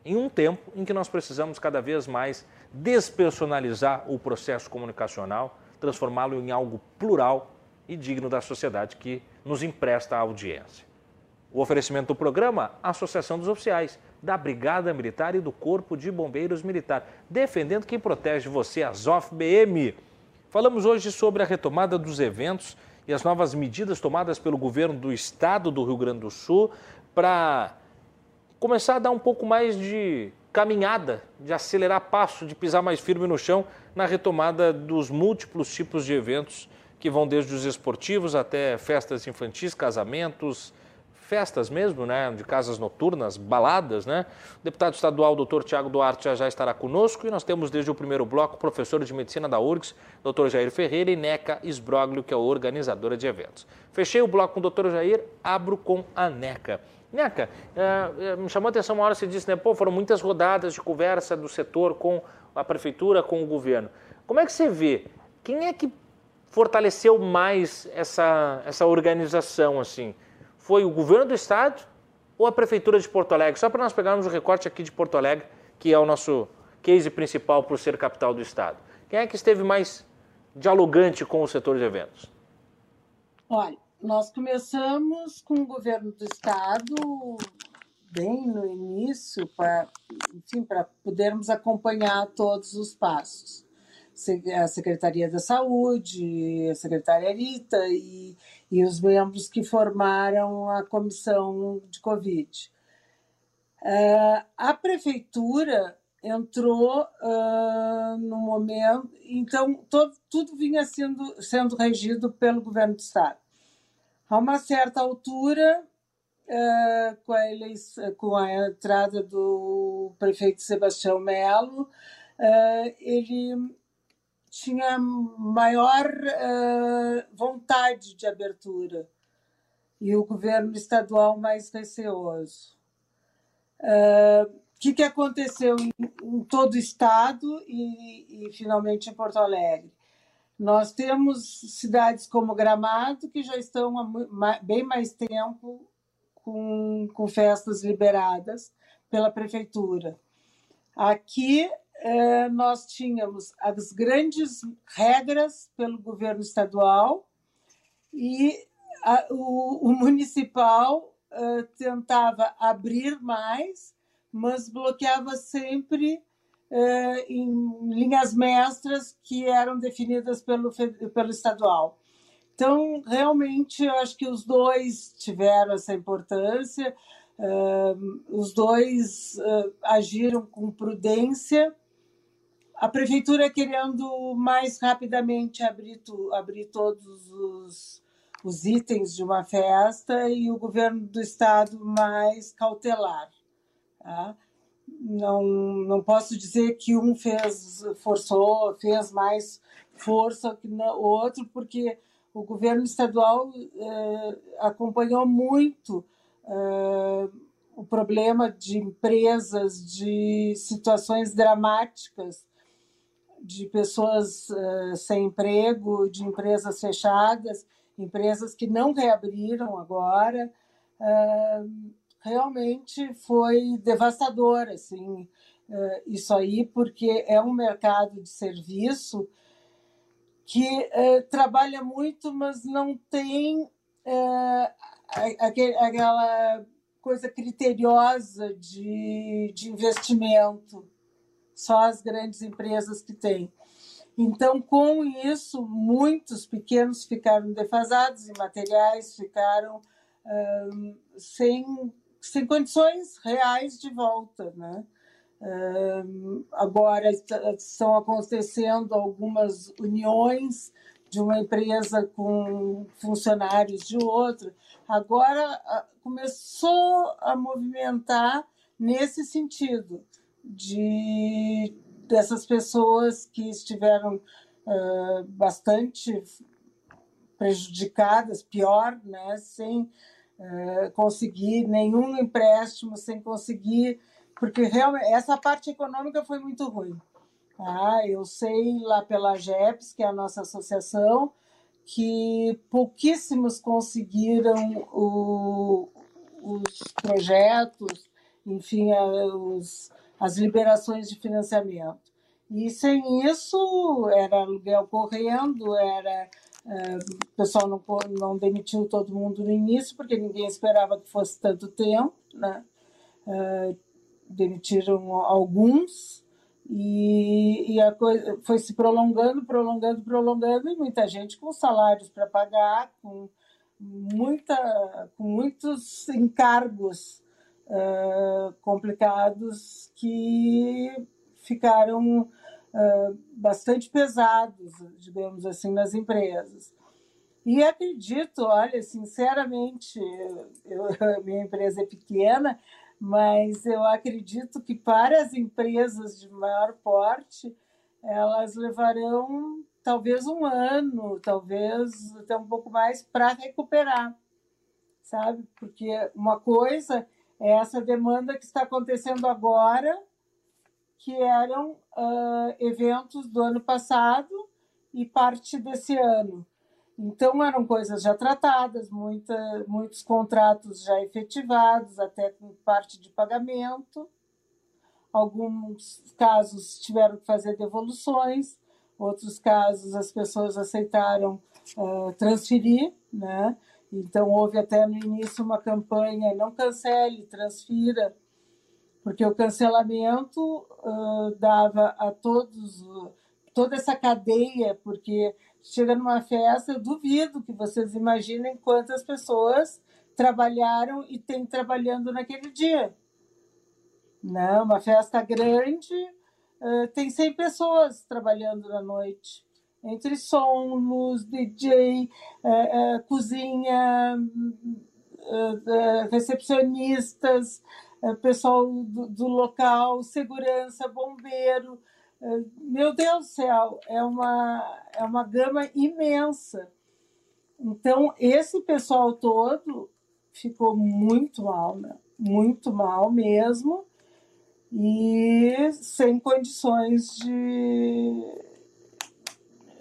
em um tempo em que nós precisamos cada vez mais despersonalizar o processo comunicacional, transformá-lo em algo plural e digno da sociedade que nos empresta a audiência. O oferecimento do programa, Associação dos Oficiais, da Brigada Militar e do Corpo de Bombeiros Militar, defendendo quem protege você, a ZOF-BM. Falamos hoje sobre a retomada dos eventos e as novas medidas tomadas pelo governo do estado do Rio Grande do Sul para começar a dar um pouco mais de caminhada, de acelerar passo, de pisar mais firme no chão na retomada dos múltiplos tipos de eventos que vão desde os esportivos até festas infantis, casamentos, festas mesmo, né, de casas noturnas, baladas, né? O deputado estadual Dr. Tiago Duarte já, já estará conosco e nós temos desde o primeiro bloco o professor de medicina da URGS, Dr. Jair Ferreira e Neca Esbroglio, que é a organizadora de eventos. Fechei o bloco com o Dr. Jair, abro com a Neca. Neca, é, me chamou a atenção uma hora você disse, né, pô, foram muitas rodadas de conversa do setor com a prefeitura, com o governo. Como é que você vê? Quem é que fortaleceu mais essa, essa organização assim? Foi o governo do estado ou a prefeitura de Porto Alegre? Só para nós pegarmos o recorte aqui de Porto Alegre, que é o nosso case principal por ser capital do estado. Quem é que esteve mais dialogante com o setor de eventos? Olha, nós começamos com o governo do estado bem no início para, enfim, para podermos acompanhar todos os passos. A Secretaria da Saúde, a secretária Rita e, e os membros que formaram a comissão de Covid. Uh, a prefeitura entrou uh, no momento, então todo, tudo vinha sendo, sendo regido pelo governo do estado. A uma certa altura, uh, com, a eleição, com a entrada do prefeito Sebastião Melo, uh, ele tinha maior vontade de abertura e o governo estadual mais receoso. Uh, o que, que aconteceu em, em todo o estado e, e, finalmente em Porto Alegre? Nós temos cidades como Gramado que já estão há bem mais tempo com, com festas liberadas pela prefeitura. Aqui eh, nós tínhamos as grandes regras pelo governo estadual e a, o, o, municipal eh, tentava abrir mais mas bloqueava sempre em linhas mestras que eram definidas pelo, pelo estadual. Então, realmente, eu acho que os dois tiveram essa importância, uh, os dois uh, agiram com prudência. A prefeitura querendo mais rapidamente abrir, tu, abrir todos os, os itens de uma festa e o governo do estado mais cautelar. Tá? Não, não posso dizer que um fez, forçou, fez mais força que o outro, porque o governo estadual eh, acompanhou muito eh, o problema de empresas, de situações dramáticas, de pessoas eh, sem emprego, de empresas fechadas, empresas que não reabriram agora realmente foi devastador, assim, eh, isso aí, porque é um mercado de serviço que é, trabalha muito, mas não tem é, aquela coisa criteriosa de, de investimento, só as grandes empresas que têm. Então, com isso, muitos pequenos ficaram defasados em materiais, ficaram um, sem sem condições reais de volta, né? agora estão acontecendo algumas uniões de uma empresa com funcionários de outra. Agora começou a movimentar nesse sentido de dessas pessoas que estiveram uh, bastante prejudicadas, pior, né, sem é, conseguir nenhum empréstimo, sem conseguir, porque realmente essa parte econômica foi muito ruim. Tá? Eu sei lá pela GEPS, que é a nossa associação, que pouquíssimos conseguiram o, os projetos, enfim, os, as liberações de financiamento. E sem isso, era aluguel correndo, era o pessoal não, não demitiu todo mundo no início, porque ninguém esperava que fosse tanto tempo, né? Uh, demitiram alguns e, e, a coisa foi se prolongando, prolongando, prolongando, e muita gente com salários para pagar, com, muita, com muitos encargos uh, complicados que ficaram uh, bastante pesados, digamos assim, nas empresas. E acredito, olha, sinceramente, eu, minha empresa é pequena, mas eu acredito que para as empresas de maior porte, elas levarão talvez um ano, talvez até um pouco mais para recuperar, sabe? Porque uma coisa é essa demanda que está acontecendo agora, que eram uh, eventos do ano passado e parte desse ano. Então, eram coisas já tratadas, muita, muitos contratos já efetivados, até com parte de pagamento. Alguns casos tiveram que fazer devoluções, outros casos as pessoas aceitaram uh, transferir, né? Então, houve até no início uma campanha, não cancele, transfira, porque o cancelamento uh, dava a todos, toda essa cadeia, porque chega numa festa, eu duvido que vocês imaginem quantas pessoas trabalharam e tem trabalhando naquele dia. Né? Uma festa grande, uh, tem 100 pessoas trabalhando na noite. Entre som, luz, DJ, uh, uh, cozinha, recepcionistas, pessoal do, do local, segurança, bombeiro, meu Deus do céu, é uma, é uma gama imensa. Então, esse pessoal todo ficou muito mal, né? muito mal mesmo, e sem condições de,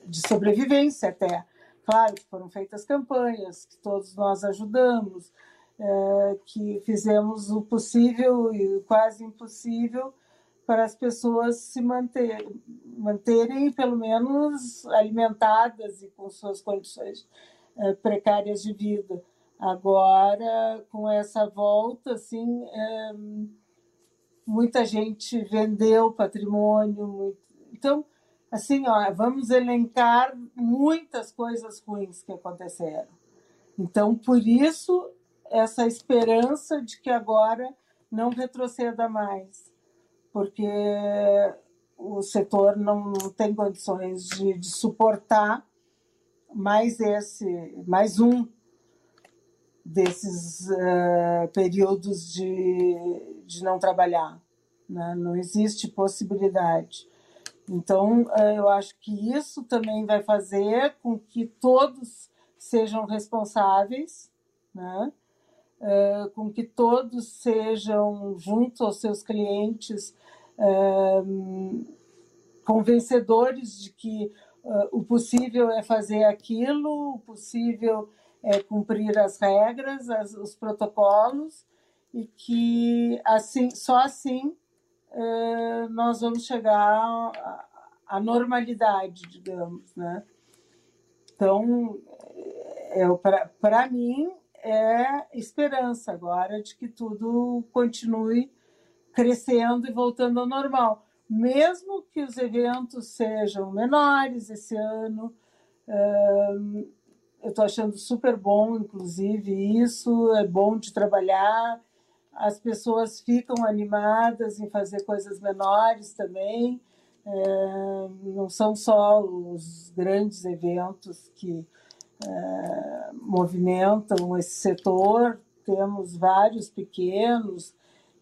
de sobrevivência até. Claro que foram feitas campanhas, que todos nós ajudamos, é, que fizemos o possível e quase impossível para as pessoas se manter, manterem, pelo menos, alimentadas e com suas condições é, precárias de vida. Agora, com essa volta, assim, é, muita gente vendeu patrimônio. Muito... Então, assim, ó, vamos elencar muitas coisas ruins que aconteceram. Então, por isso, essa esperança de que agora não retroceda mais porque o setor não tem condições de, de suportar mais esse, mais um desses uh, períodos de, de não trabalhar. Né? Não existe possibilidade. Então, uh, eu acho que isso também vai fazer com que todos sejam responsáveis, né? Uh, com que todos sejam, junto aos seus clientes, convencedores de que uh, o possível é fazer aquilo, o possível é cumprir as regras, as, os protocolos, e que assim, só assim nós vamos chegar à normalidade, digamos, né? Então, é, para mim, é esperança agora de que tudo continue crescendo e voltando ao normal. Mesmo que os eventos sejam menores esse ano, eu estou achando super bom, inclusive, isso, é bom de trabalhar, as pessoas ficam animadas em fazer coisas menores também, não são só os grandes eventos que movimentam esse setor, temos vários pequenos,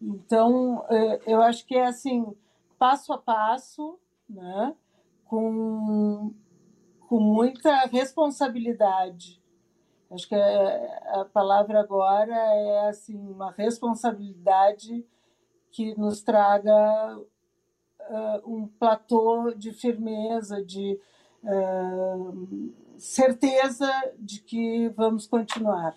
então, é, eu acho que é assim, passo a passo, né? com, com muita responsabilidade. Acho que é, a palavra agora é assim, uma responsabilidade que nos traga uh, um platô de firmeza, de uh, certeza de que vamos continuar.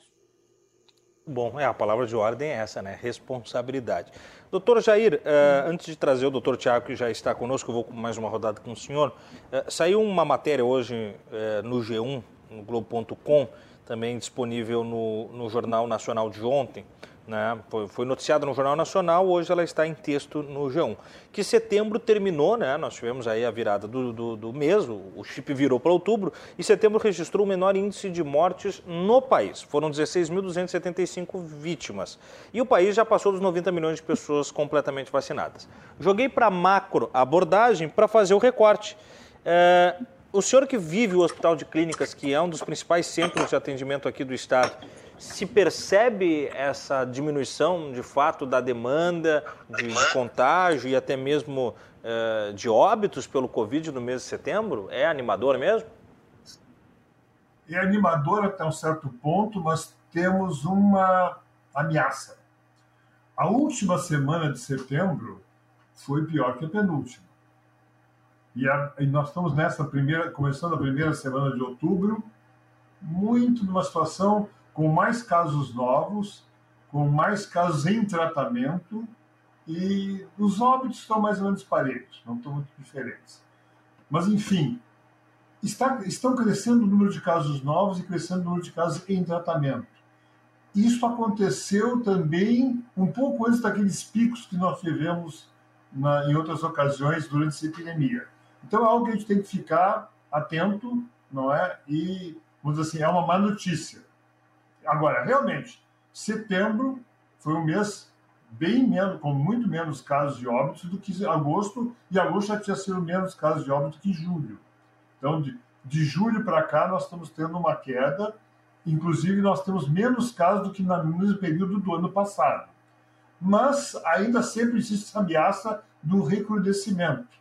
Bom, é, a palavra de ordem é essa, né? Responsabilidade. Doutor Jair, uh, antes de trazer o doutor Tiago, que já está conosco, eu vou com mais uma rodada com o senhor. Uh, saiu uma matéria hoje uh, no G1, no Globo.com, também disponível no, no Jornal Nacional de ontem, né? Foi, noticiada no Jornal Nacional, hoje ela está em texto no G1. Que setembro terminou, né? Nós tivemos aí a virada do, do, do mês, o chip virou para outubro, e setembro registrou o menor índice de mortes no país. Foram 16.275 vítimas. E o país já passou dos 90 milhões de pessoas completamente vacinadas. Joguei para macro abordagem para fazer o recorte. É, o senhor que vive o Hospital de Clínicas, que é um dos principais centros de atendimento aqui do Estado, se percebe essa diminuição de fato da demanda, de, de contágio e até mesmo uh, de óbitos pelo Covid no mês de setembro? É animador mesmo? É animador até um certo ponto, mas temos uma ameaça. A última semana de setembro foi pior que a penúltima. E, a, e, nós estamos nessa primeira, começando a primeira semana de outubro, muito numa situação com mais casos novos, com mais casos em tratamento e os óbitos estão mais ou menos parelhos, não estão muito diferentes. Mas, enfim, está, estão crescendo o número de casos novos e crescendo o número de casos em tratamento. Isso aconteceu também um pouco antes daqueles picos que nós tivemos na, em outras ocasiões durante essa epidemia. Então é algo que a gente tem que ficar atento, não é? E, vamos dizer assim, é uma má notícia. Agora, realmente, setembro foi um mês bem menos, com muito menos casos de óbitos do que agosto, e agosto já tinha sido menos casos de óbito que julho. Então, de, de julho para cá, nós estamos tendo uma queda, inclusive nós temos menos casos do que no mesmo período do ano passado. Mas ainda sempre existe essa ameaça do recrudescimento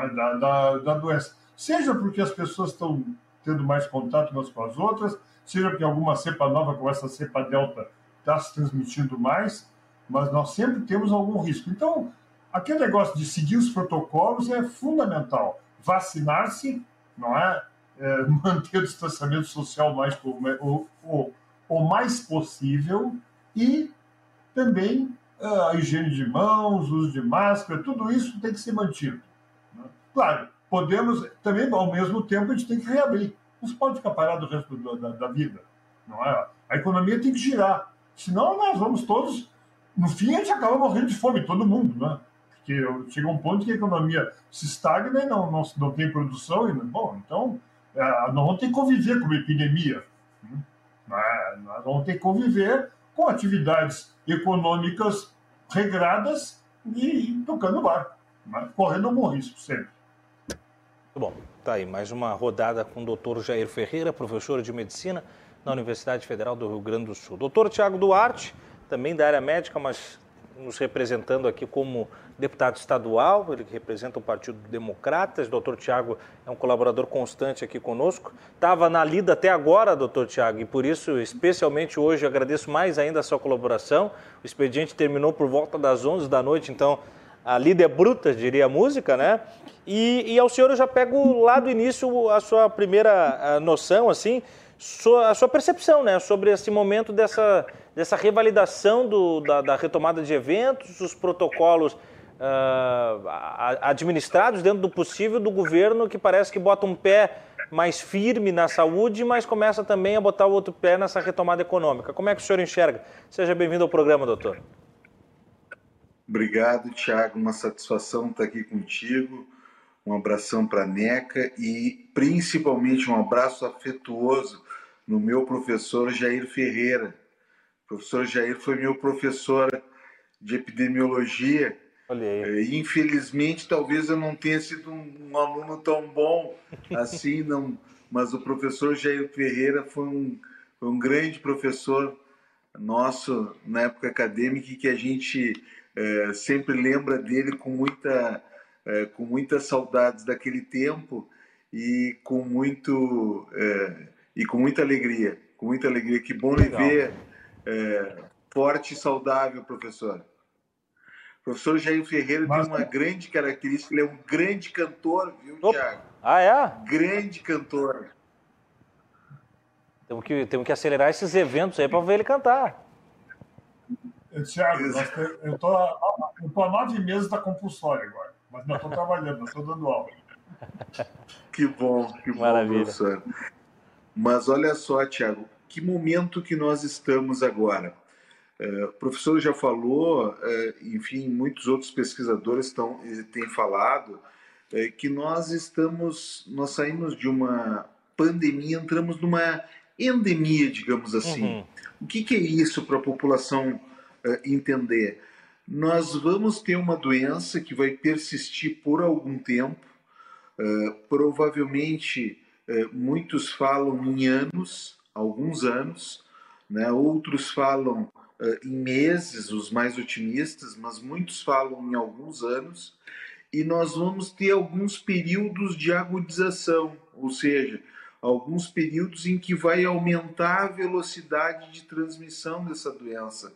é? da, da, da doença. Seja porque as pessoas estão tendo mais contato umas com as outras, seja porque alguma cepa nova, como essa cepa delta, está se transmitindo mais, mas nós sempre temos algum risco. Então, aquele negócio de seguir os protocolos é fundamental. Vacinar-se, não é? é? manter o distanciamento social mais, o, o, o mais possível e também a higiene de mãos, uso de máscara, tudo isso tem que ser mantido. Né? Claro, podemos também, ao mesmo tempo, a gente tem que reabrir. Se pode ficar parado o resto da, da vida. Não é? A economia tem que girar. Senão nós vamos todos. No fim, a gente acaba morrendo de fome, todo mundo, né? Porque chega um ponto que a economia se estagna e não, não, não tem produção. E, bom, então, é, nós vamos ter que conviver com a epidemia. Né? Nós vamos ter que conviver com atividades econômicas regradas e tocando o barco, né? correndo algum risco sempre. Bom, tá aí mais uma rodada com o doutor Jair Ferreira, professor de medicina na Universidade Federal do Rio Grande do Sul. Doutor Tiago Duarte, também da área médica, mas nos representando aqui como deputado estadual, ele representa o Partido Democratas. Doutor Tiago é um colaborador constante aqui conosco. Estava na lida até agora, doutor Tiago, e por isso, especialmente hoje, agradeço mais ainda a sua colaboração. O expediente terminou por volta das 11 da noite, então a é bruta, diria a música, né? E, e ao senhor eu já pego lá do início a sua primeira noção, assim, a sua percepção, né, sobre esse momento dessa, dessa revalidação do, da, da retomada de eventos, os protocolos uh, administrados dentro do possível do governo que parece que bota um pé mais firme na saúde, mas começa também a botar o outro pé nessa retomada econômica. Como é que o senhor enxerga? Seja bem-vindo ao programa, doutor. Obrigado, Tiago. Uma satisfação estar aqui contigo. Um abração para a NECA e principalmente um abraço afetuoso no meu professor Jair Ferreira. O professor Jair foi meu professor de epidemiologia é, infelizmente, talvez eu não tenha sido um, um, aluno tão bom assim, não, mas o professor Jair Ferreira foi um, foi um grande professor nosso na época acadêmica que a gente é, sempre lembra dele com muita, é, com muitas saudades daquele tempo e com muito é, e com muita alegria, com muita alegria. Que bom lhe ver é, forte e saudável, professor professor Jair Ferreira Mas... tem uma grande característica, ele é um grande cantor, viu, Opa. Tiago? Ah, é? Grande cantor. Temos que, temos que acelerar esses eventos aí para ver ele cantar. Tiago, eu estou há nove meses da compulsória agora, mas não estou trabalhando, estou dando aula. Que bom, que bom, Maravilha. professor. Mas olha só, Tiago, que momento que nós estamos agora. É, o professor já falou, é, enfim, muitos outros pesquisadores estão, têm falado é, que nós estamos, nós saímos de uma pandemia, entramos numa endemia, digamos assim. Uhum. O que, que, é isso para a população entender? Nós vamos ter uma doença que vai persistir por algum tempo, provavelmente muitos falam em anos, alguns anos, né? outros falam em meses, os mais otimistas, mas muitos falam em alguns anos, e nós vamos ter alguns períodos de agudização, ou seja, alguns períodos em que vai aumentar a velocidade de transmissão dessa doença,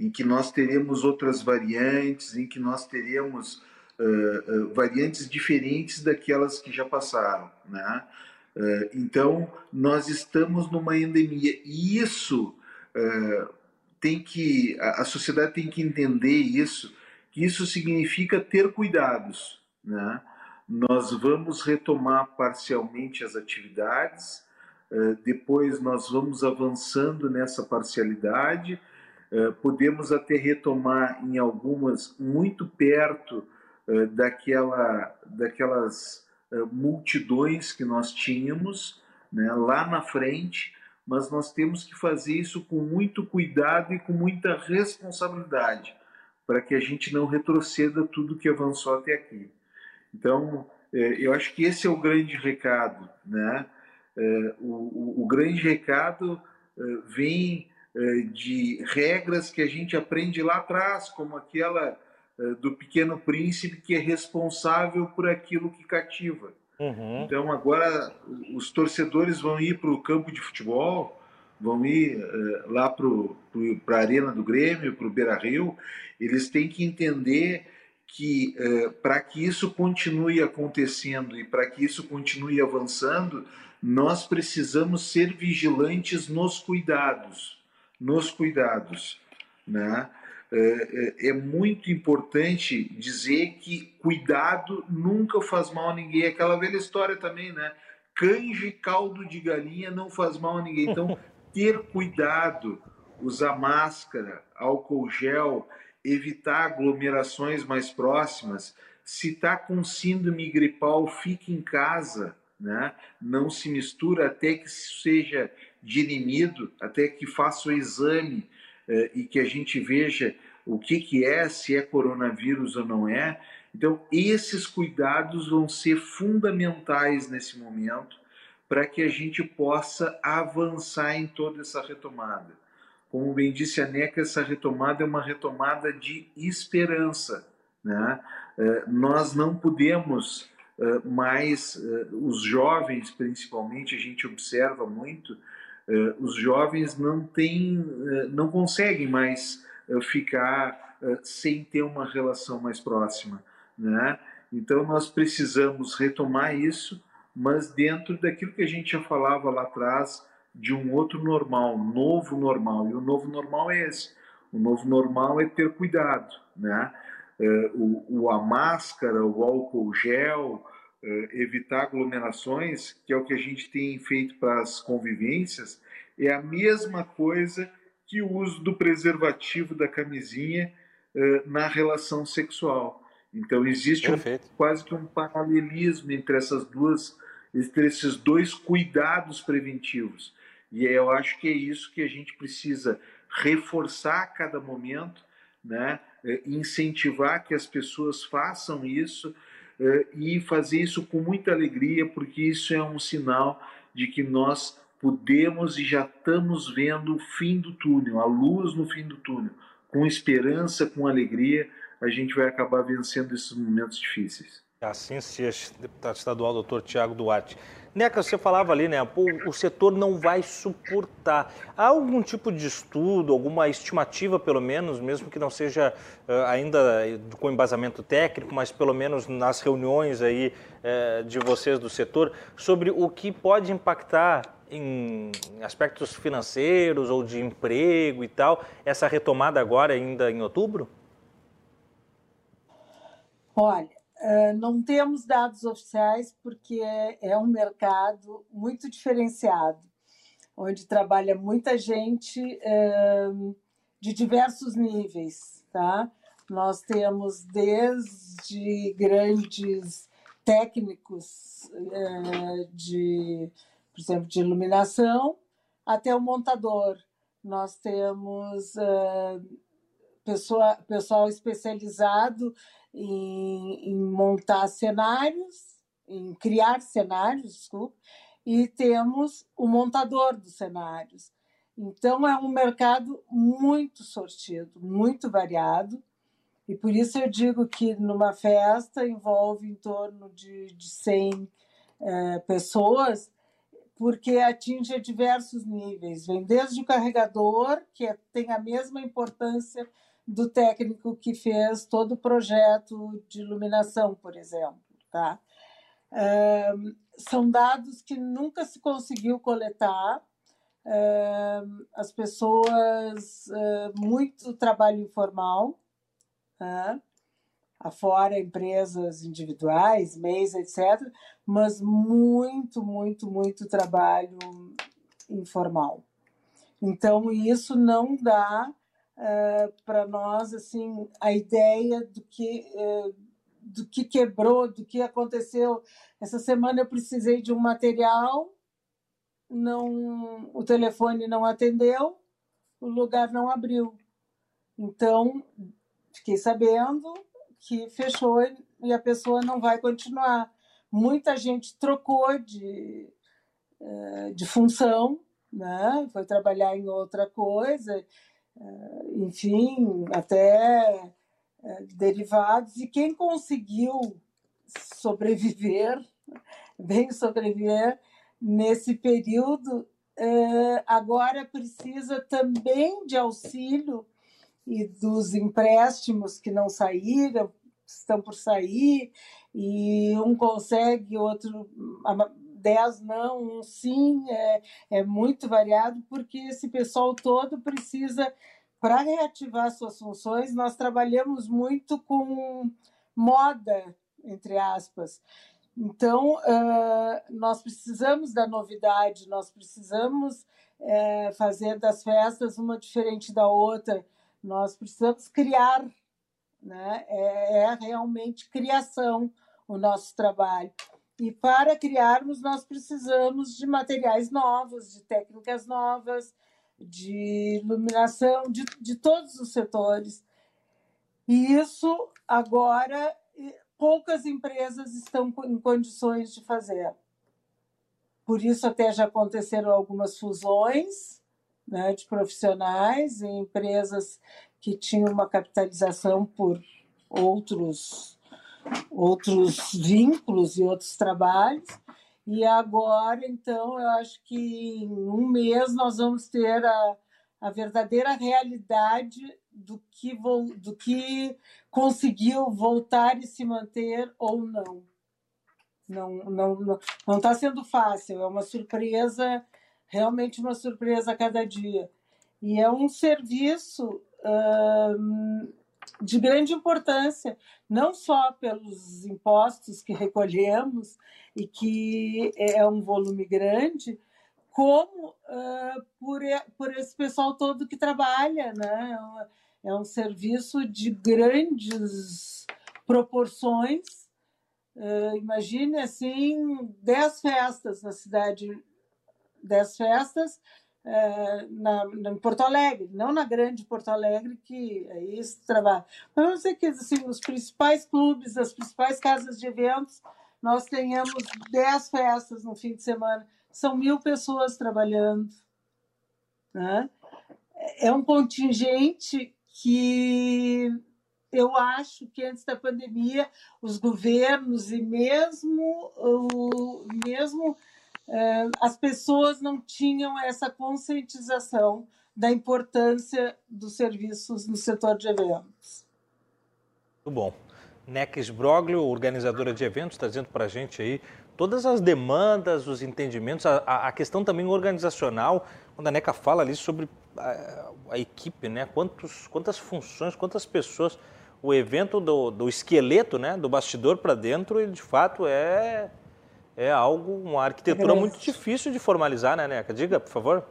em que nós teremos outras variantes, em que nós teremos uh, uh, variantes diferentes daquelas que já passaram, né? Uh, então, nós estamos numa endemia e isso tem que a, a sociedade tem que entender isso, que isso significa ter cuidados, né? Nós vamos retomar parcialmente as atividades, depois nós vamos avançando nessa parcialidade, podemos até retomar em algumas muito perto eh, daquela, daquelas eh, multidões que nós tínhamos né, lá na frente, mas nós temos que fazer isso com muito cuidado e com muita responsabilidade, para que a gente não retroceda tudo que avançou até aqui. Então, eh, eu acho que esse é o grande recado. Né? O, o, o grande recado vem de regras que a gente aprende lá atrás, como aquela eh, do pequeno príncipe que é responsável por aquilo que cativa. Uhum. Então agora os torcedores vão ir para o campo de futebol, vão ir uh, lá para a arena do Grêmio, para o Beira Rio, eles têm que entender que uh, para que isso continue acontecendo e para que isso continue avançando, nós precisamos ser vigilantes nos cuidados, nos cuidados, né? É, é, é muito importante dizer que cuidado nunca faz mal a ninguém. Aquela velha história também, né? Canja e caldo de galinha não faz mal a ninguém. Então, ter cuidado, usar máscara, álcool gel, evitar aglomerações mais próximas. Se está com síndrome gripal, fique em casa, né? Não se mistura até que seja dirimido, até que faça o exame eh, e que a gente veja o que, que é, se é coronavírus ou não é. Então, esses cuidados vão ser fundamentais nesse momento para que a gente possa avançar em toda essa retomada. Como bem disse a NECA, essa retomada é uma retomada de esperança. Né? Eh, nós não podemos eh, mais, os jovens principalmente, a gente observa muito, eh, os jovens não têm, eh, não conseguem mais eh, ficar sem ter uma relação mais próxima, né? Então nós precisamos retomar isso, mas dentro daquilo que a gente já falava lá atrás de um outro normal, novo normal. E o novo normal é esse. O novo normal é ter cuidado, né? O, o a máscara, o álcool gel, evitar aglomerações, que é o que a gente tem feito para as convivências, é a mesma coisa que o uso do preservativo da camisinha uh, na relação sexual. Então existe um, quase que um paralelismo entre essas duas, entre esses dois cuidados preventivos. E eu acho que é isso que a gente precisa reforçar a cada momento, né? incentivar que as pessoas façam isso, eh, e fazer isso com muita alegria, porque isso é um sinal de que nós podemos e já estamos vendo o fim do túnel, a luz no fim do túnel. Com esperança, com alegria, a gente vai acabar vencendo esses momentos difíceis. Assim seja, deputado estadual doutor Tiago Duarte. Neca, você falava ali, né? O, o, setor não vai suportar. Há algum tipo de estudo, alguma estimativa, pelo menos, mesmo que não seja uh, ainda com embasamento técnico, mas pelo menos nas reuniões aí uh, de vocês do setor, sobre o que pode impactar em aspectos financeiros ou de emprego e tal, essa retomada agora ainda em outubro? Olha, não temos dados oficiais porque é, um mercado muito diferenciado, onde trabalha muita gente uh, de diversos níveis. Tá? Nós temos desde grandes técnicos uh, de, por exemplo, de iluminação, até o montador. Nós temos pessoa, pessoal especializado em, em montar cenários, em criar cenários, desculpa, e temos o montador dos cenários. Então, é um mercado muito sortido, muito variado, e por isso eu digo que numa festa envolve em torno de, de 100 é, pessoas, porque atinge diversos níveis. Vem desde o carregador, que é, tem a mesma importância do técnico que fez todo o projeto de iluminação, por exemplo. Tá? são dados que nunca se conseguiu coletar. as pessoas, muito trabalho informal, né? afora empresas individuais, MEIs, etc., mas muito, muito, muito trabalho informal. Então, isso não dá uh, para nós assim a ideia do que, uh, do que quebrou, do que aconteceu. Essa semana eu precisei de um material, não, o telefone não atendeu, o lugar não abriu. Então, fiquei sabendo, que fechou e a pessoa não vai continuar. Muita gente trocou de, eh, de função, né? foi trabalhar em outra coisa, eh, enfim, até eh, derivados. E quem conseguiu sobreviver, bem sobreviver, nesse período, agora precisa também de auxílio e dos empréstimos que não saíram, estão por sair, e um consegue, outro dez não, um sim, é, é muito variado, porque esse pessoal todo precisa, para reativar suas funções, nós trabalhamos muito com moda, entre aspas. Então, uh, nós precisamos da novidade, nós precisamos uh, fazer das festas uma diferente da outra, nós precisamos criar, né? é, é realmente criação o nosso trabalho. E para criarmos, nós precisamos de materiais novos, de técnicas novas, de iluminação, de, de todos os setores. E isso agora poucas empresas estão em condições de fazer. Por isso, até já aconteceram algumas fusões né, de profissionais em empresas que tinham uma capitalização por outros outros vínculos e outros trabalhos. E agora, então, eu acho que em um mês nós vamos ter a, a verdadeira realidade do que, do que conseguiu voltar e se manter ou não. Não está não, não, não tá sendo fácil, é uma surpresa realmente uma surpresa a cada dia. E é um serviço uh, de grande importância, não só pelos impostos que recolhemos e que é um volume grande, como uh, por, por esse pessoal todo que trabalha. Né? É um serviço de grandes proporções. Uh, imagine assim, dez festas na cidade das festas é, na, em Porto Alegre, não na grande Porto Alegre, que é isso trabalha. Mas vamos dizer que assim, os principais clubes, as principais casas de eventos, nós tenhamos 10 festas no fim de semana, são mil pessoas trabalhando. Né? É um contingente que eu acho que antes da pandemia os governos e mesmo o mesmo eh, as pessoas não tinham essa conscientização da importância dos serviços no setor de eventos. Muito bom. Neca Sbroglio, organizadora de eventos, está dizendo para a gente aí todas as demandas, os entendimentos, a, a, questão também organizacional, quando a NECA fala ali sobre a, a equipe, né? Quantos, quantas funções, quantas pessoas, o evento do, do esqueleto, né? Do bastidor para dentro, ele de fato é é algo, uma arquitetura muito difícil de formalizar, né, Neca? Diga, por favor.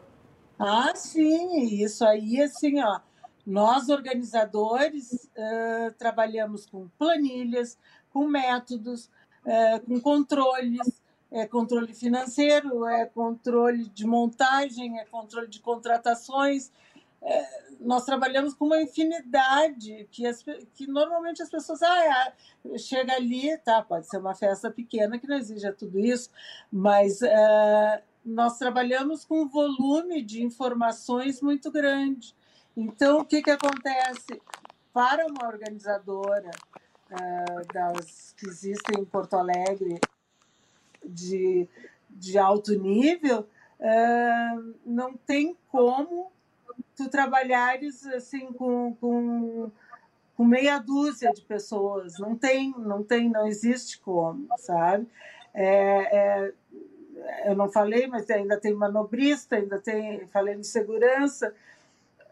Ah, sim, isso aí, assim, ó, nós organizadores uh, trabalhamos com planilhas, com métodos, uh, com controles, é controle financeiro, é controle de montagem, é controle de contratações, é, nós trabalhamos com uma infinidade que, as, que normalmente as pessoas ah, é, chega ali, tá, pode ser uma festa pequena que não exija tudo isso, mas é, nós trabalhamos com um volume de informações muito grande. Então, o que, que acontece? Para uma organizadora é, das que existem em Porto Alegre de, de alto nível, é, não tem como tu trabalhares assim com, com, com meia dúzia de pessoas. Não tem, não tem, não existe como, sabe? É, é, eu não falei, mas ainda tem manobrista, ainda tem, falei de segurança.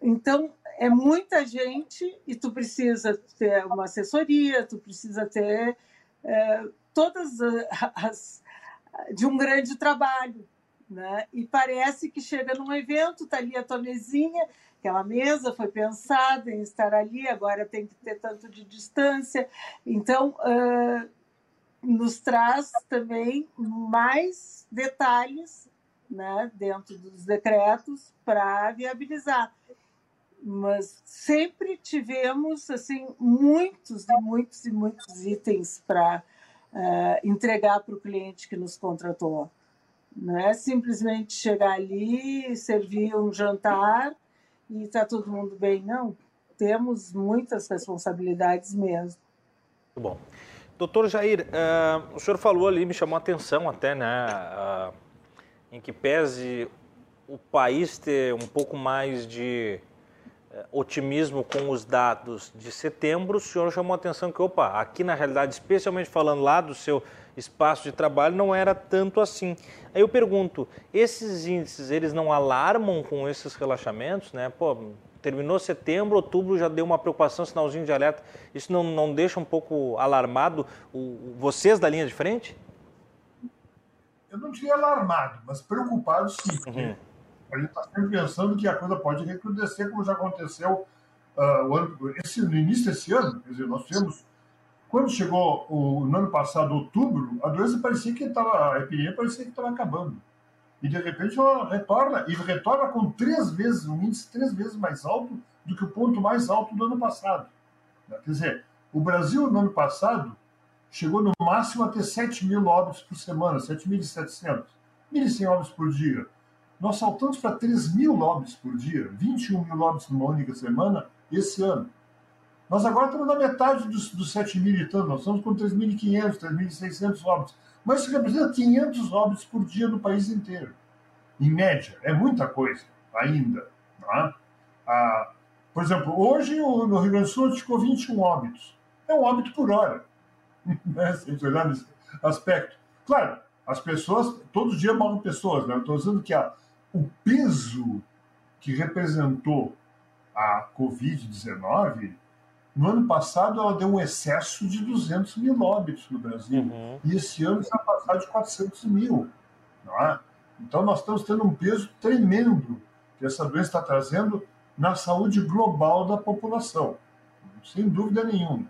Então, é muita gente e tu precisa ter uma assessoria, tu precisa ter é, todas as de um grande trabalho, né? E parece que chega num evento, tá ali a tua mesinha, aquela mesa foi pensada em estar ali, agora tem que ter tanto de distância, então uh, nos traz também mais detalhes, né? Dentro dos decretos para viabilizar mas sempre tivemos assim muitos e muitos e muitos itens para uh, entregar para o cliente que nos contratou. Não é simplesmente chegar ali, servir um jantar e está todo mundo bem. Não, temos muitas responsabilidades mesmo. Muito bom. Doutor Jair, uh, o senhor falou ali, me chamou a atenção até, né, uh, em que pese o país ter um pouco mais de eh, otimismo com os dados de setembro, o senhor chamou a atenção que, opa, aqui na realidade, especialmente falando lá do seu espaço de trabalho, não era tanto assim. Aí eu pergunto, esses índices, eles não alarmam com esses relaxamentos, né? Pô, terminou setembro, outubro já deu uma preocupação, sinalzinho de alerta. Isso não, não deixa um pouco alarmado o, vocês da linha de frente? Eu não diria alarmado, mas preocupado sim. Uhum a gente está sempre pensando que a coisa pode recrudescer, como já aconteceu uh, ano, esse, no início desse ano. Quer dizer, nós tivemos. Quando chegou o, no ano passado, outubro, a doença parecia que estava. A epidemia parecia que estava acabando. E de repente ela retorna, e retorna com três vezes, um índice três vezes mais alto do que o ponto mais alto do ano passado. Quer dizer, o Brasil, no ano passado, chegou no máximo a ter 7 mil óbitos por semana, 7.700, 1.100 óbitos por dia nós saltamos para 3 mil lobbies por dia, 21 mil lobbies numa única semana, esse ano. Nós agora estamos na metade dos, dos 7 mil e tanto, nós estamos com 3.500, 3.600 lobbies. Mas isso representa 500 lobbies por dia no país inteiro. Em média, é muita coisa ainda. Tá? Ah, por exemplo, hoje no Rio Grande do Sul ficou 21 óbitos. É um óbito por hora. né? Se olhar nesse aspecto. Claro, as pessoas, todo dia morrem pessoas, né? Estou dizendo que a, o peso que representou a Covid-19, no ano passado ela deu um excesso de 200 mil óbitos no Brasil. Uhum. E esse ano está passado de 400 mil. Não é? Então nós estamos tendo um peso tremendo que essa doença está trazendo na saúde global da população. Sem dúvida nenhuma.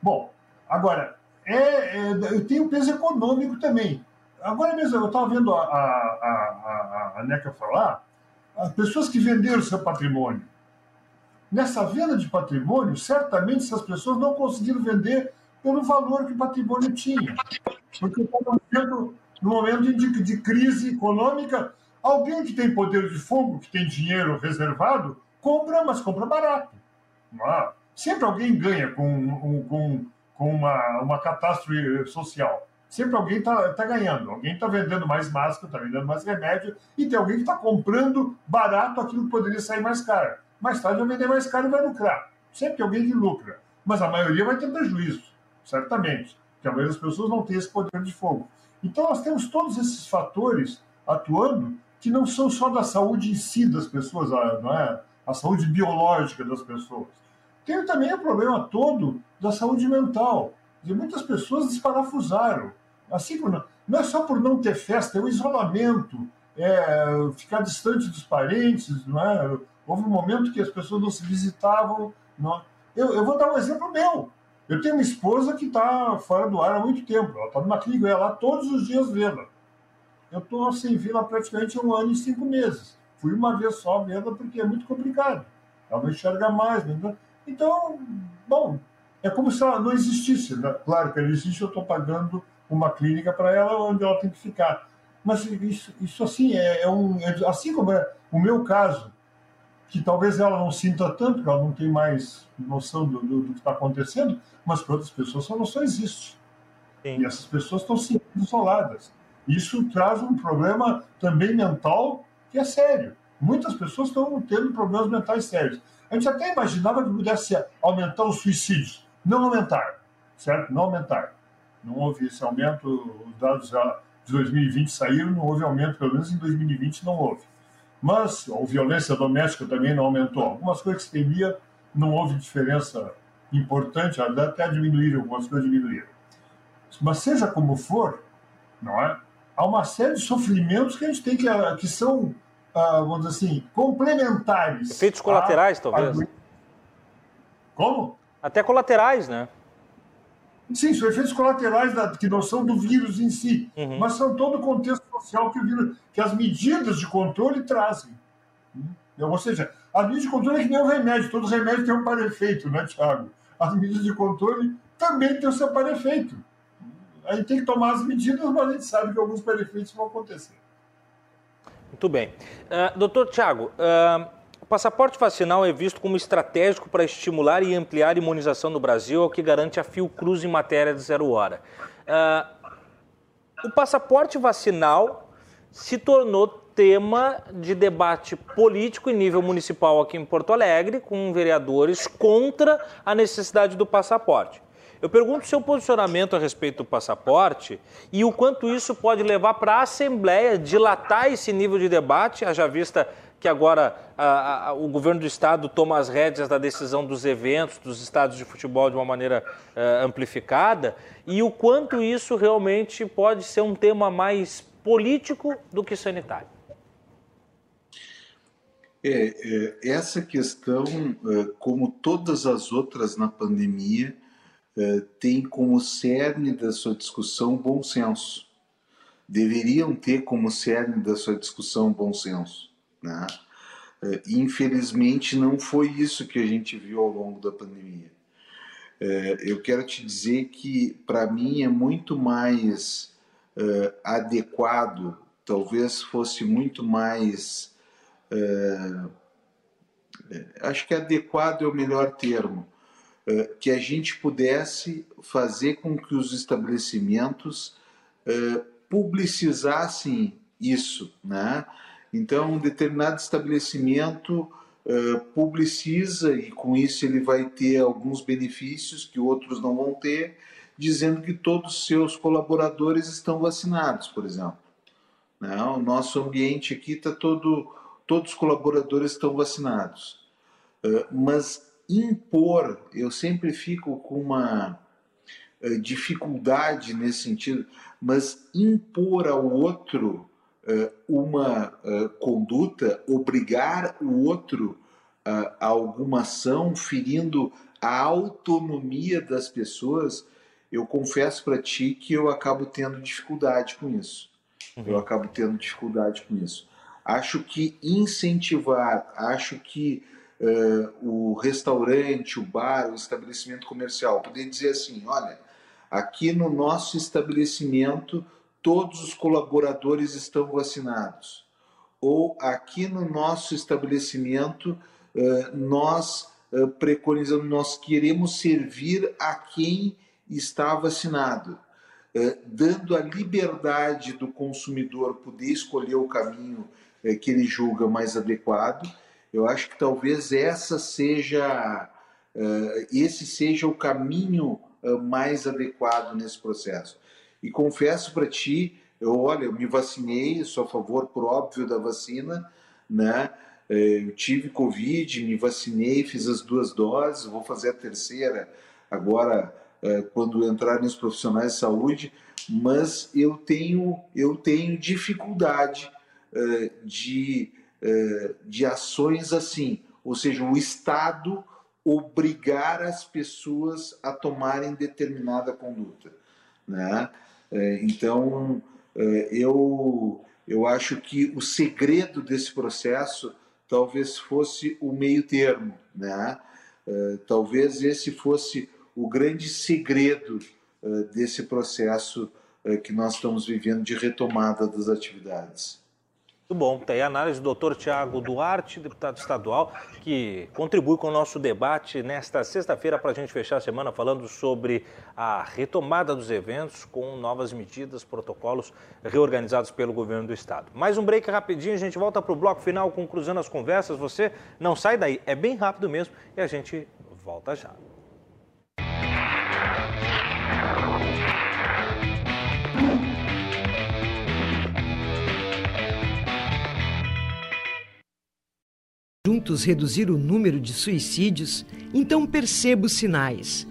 Bom, agora, é, é, tem o peso econômico também. Agora mesmo, eu estava vendo a, a, a, a, NECA falar, as pessoas que venderam seu patrimônio. Nessa venda de patrimônio, certamente essas pessoas não conseguiram vender pelo valor que o patrimônio tinha. Porque estavam vendo, no momento de, de crise econômica, alguém que tem poder de fogo, que tem dinheiro reservado, compra, mas compra barato. É? Sempre alguém ganha com, com, com uma, uma catástrofe social. Sempre alguém está tá ganhando, alguém está vendendo mais máscara, está vendendo mais remédio, e tem alguém que está comprando barato aquilo que poderia sair mais caro. Mais tarde vai vender mais caro e vai lucrar. Sempre alguém que lucra. Mas a maioria vai ter prejuízo, certamente. Porque a maioria das pessoas não tem esse poder de fogo. Então nós temos todos esses fatores atuando que não são só da saúde em si das pessoas, não é? a saúde biológica das pessoas. Tem também o problema todo da saúde mental de muitas pessoas desparafusaram. Assim, não é só por não ter festa, é o isolamento, é ficar distante dos parentes, não é? Houve um momento que as pessoas não se visitavam. Não. Eu, eu vou dar um exemplo meu. Eu tenho uma esposa que está fora do ar há muito tempo. Ela está numa clínica, lá todos os dias vê-la. Eu estou sem vê-la praticamente um ano e cinco meses. Fui uma vez só vê-la porque é muito complicado. Ela não enxerga mais. Né? Então, bom, é como se ela não existisse. Né? Claro que ela existe, eu estou pagando uma clínica para ela onde ela tem que ficar. Mas isso, isso assim, é, é um. É, assim como é o meu caso, que talvez ela não sinta tanto, porque ela não tem mais noção do, do, do que está acontecendo, mas para outras pessoas essa noção existe. Sim. E essas pessoas estão se isoladas. Isso traz um problema também mental que é sério. Muitas pessoas estão tendo problemas mentais sérios. A gente até imaginava que pudesse aumentar os suicídios. Não aumentar, certo? Não aumentar. Não houve esse aumento, os dados já de 2020 saíram, não houve aumento, pelo menos em 2020 não houve. Mas a violência doméstica também não aumentou. Algumas coisas que temia, não houve diferença importante, até diminuíram, algumas coisas diminuíram. Mas seja como for, não é? Há uma série de sofrimentos que a gente tem que, que são ah, vamos dizer assim, complementares. Efeitos colaterais, a, talvez. A... Como? Até colaterais, né? Sim, são efeitos colaterais da, que não são do vírus em si, uhum. mas são todo o contexto social que, o vírus, que as medidas de controle trazem. Ou seja, as medidas de controle é que nem o remédio, todo remédio tem um para-efeito, né, Tiago? As medidas de controle também têm o seu para-efeito. A gente tem que tomar as medidas, mas a gente sabe que alguns para-efeitos vão acontecer. Muito bem. Uh, doutor Tiago, uh, o passaporte vacinal é visto como estratégico para estimular e ampliar a imunização no Brasil, o que garante a Fiocruz em matéria de zero hora. Uh, o passaporte vacinal se tornou tema de debate político em nível municipal aqui em Porto Alegre, com vereadores contra a necessidade do passaporte. Eu pergunto seu posicionamento a respeito do passaporte e o quanto isso pode levar para a Assembleia dilatar esse nível de debate, haja vista que agora a, a, o governo do estado toma as rédeas da decisão dos eventos, dos estados de futebol de uma maneira uh, amplificada, e o quanto isso realmente pode ser um tema mais político do que sanitário. É, é, essa questão, é, como todas as outras na pandemia, eh, tem como cerne da sua discussão bom senso. Deveriam ter como cerne da sua discussão bom senso. Né? Eh, infelizmente, não foi isso que a gente viu ao longo da pandemia. Eh, eu quero te dizer que, para mim, é muito mais adequado, talvez fosse muito mais. acho que adequado é o melhor termo que a gente pudesse fazer com que os estabelecimentos publicizassem isso, né? Então, um determinado estabelecimento eh, publiciza e com isso ele vai ter alguns benefícios que outros não vão ter, dizendo que todos os seus colaboradores estão vacinados, por exemplo. Né? O nosso ambiente aqui está todo, todos os colaboradores estão vacinados. Mas impor, eu sempre fico com uma uh, dificuldade nesse sentido, mas impor ao outro uh, uma uh, conduta, obrigar o outro a alguma ação, ferindo a autonomia das pessoas, eu confesso para ti que eu acabo tendo dificuldade com isso. Uhum. Eu acabo tendo dificuldade com isso. Acho que incentivar, acho que uh, o restaurante, o bar, o estabelecimento comercial, poder dizer assim: olha, aqui no nosso estabelecimento todos os colaboradores estão vacinados. Ou aqui no nosso estabelecimento uh, nós uh, preconizamos, nós queremos servir a quem está vacinado. dando a liberdade do consumidor poder escolher o caminho que ele julga mais adequado eu acho que talvez essa seja, esse seja o caminho mais adequado nesse processo. E confesso para ti, eu, olha, eu me vacinei, sou a favor, por óbvio, da vacina, né? Eh, eu tive Covid, me vacinei, fiz as duas doses, vou fazer a terceira agora quando entrar nos profissionais de saúde, mas eu tenho, eu tenho dificuldade de eh, de ações assim, ou seja, o Estado obrigar as pessoas a tomarem determinada conduta. Né? Eh, então, eh, eu, eu acho que o segredo desse processo talvez fosse o meio termo. Né? Talvez esse fosse o grande segredo desse processo que nós estamos vivendo de retomada das atividades. Muito bom. Tem a análise do doutor Tiago Duarte, deputado estadual, que contribui com o nosso debate nesta sexta-feira para a gente fechar a semana falando sobre a retomada dos eventos com novas medidas, protocolos reorganizados pelo governo do estado. Mais um break rapidinho, a gente volta para o bloco final com Cruzando as Conversas. Você não sai daí, é bem rápido mesmo e a gente volta já. Reduzir o número de suicídios, então perceba os sinais.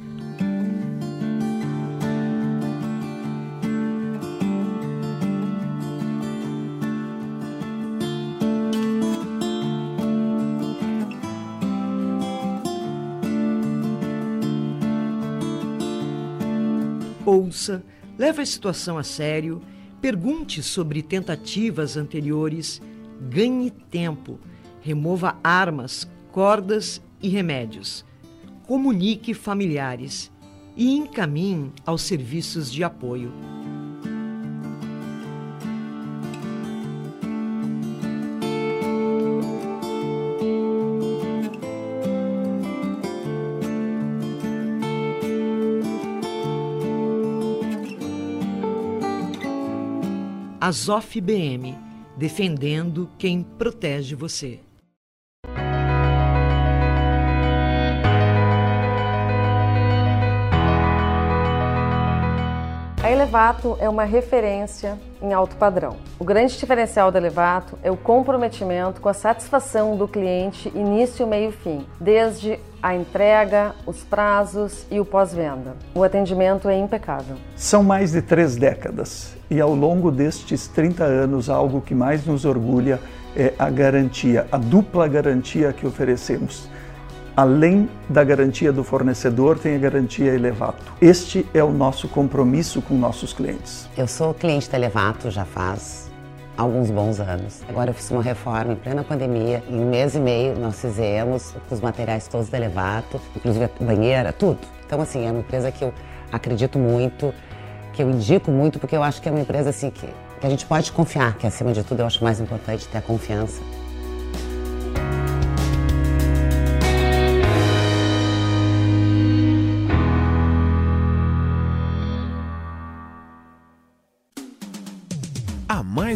Ouça, leve a situação a sério, pergunte sobre tentativas anteriores, ganhe tempo remova armas, cordas e remédios. Comunique familiares e encaminhe aos serviços de apoio. Azof BM, defendendo quem protege você. Elevato é uma referência em alto padrão. O grande diferencial da Elevato é o comprometimento com a satisfação do cliente início, meio e fim, desde a entrega, os prazos e o pós-venda. O atendimento é impecável. São mais de três décadas e ao longo destes 30 anos, algo que mais nos orgulha é a garantia, a dupla garantia que oferecemos além da garantia do fornecedor, tem a garantia Elevato. Este é o nosso compromisso com nossos clientes. Eu sou cliente da Elevato já faz alguns bons anos. Agora eu fiz uma reforma em plena pandemia. Em um mês e meio nós fizemos os materiais todos da Elevato, inclusive a banheira, tudo. Então assim, é uma empresa que eu acredito muito, que eu indico muito, porque eu acho que é uma empresa assim que, que a gente pode confiar, que acima de tudo eu acho mais importante ter a confiança.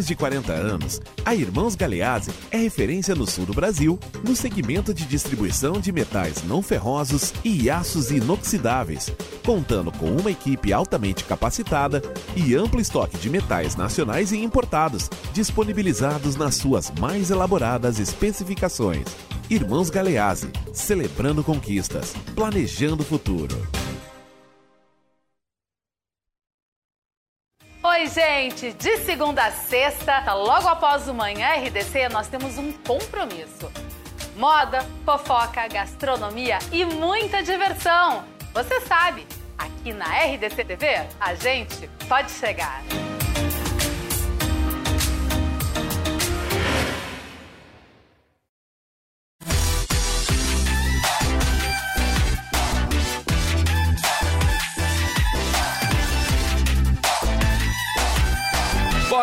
Mais de 40 anos, a Irmãos Galeazzi é referência no sul do Brasil no segmento de distribuição de metais não ferrosos e aços inoxidáveis, contando com uma equipe altamente capacitada e amplo estoque de metais nacionais e importados, disponibilizados nas suas mais elaboradas especificações. Irmãos Galeazzi, celebrando conquistas, planejando o futuro. Oi, gente! De segunda a sexta, logo após o Manhã RDC, nós temos um compromisso. Moda, fofoca, gastronomia e muita diversão. Você sabe, aqui na RDC TV, a gente pode chegar.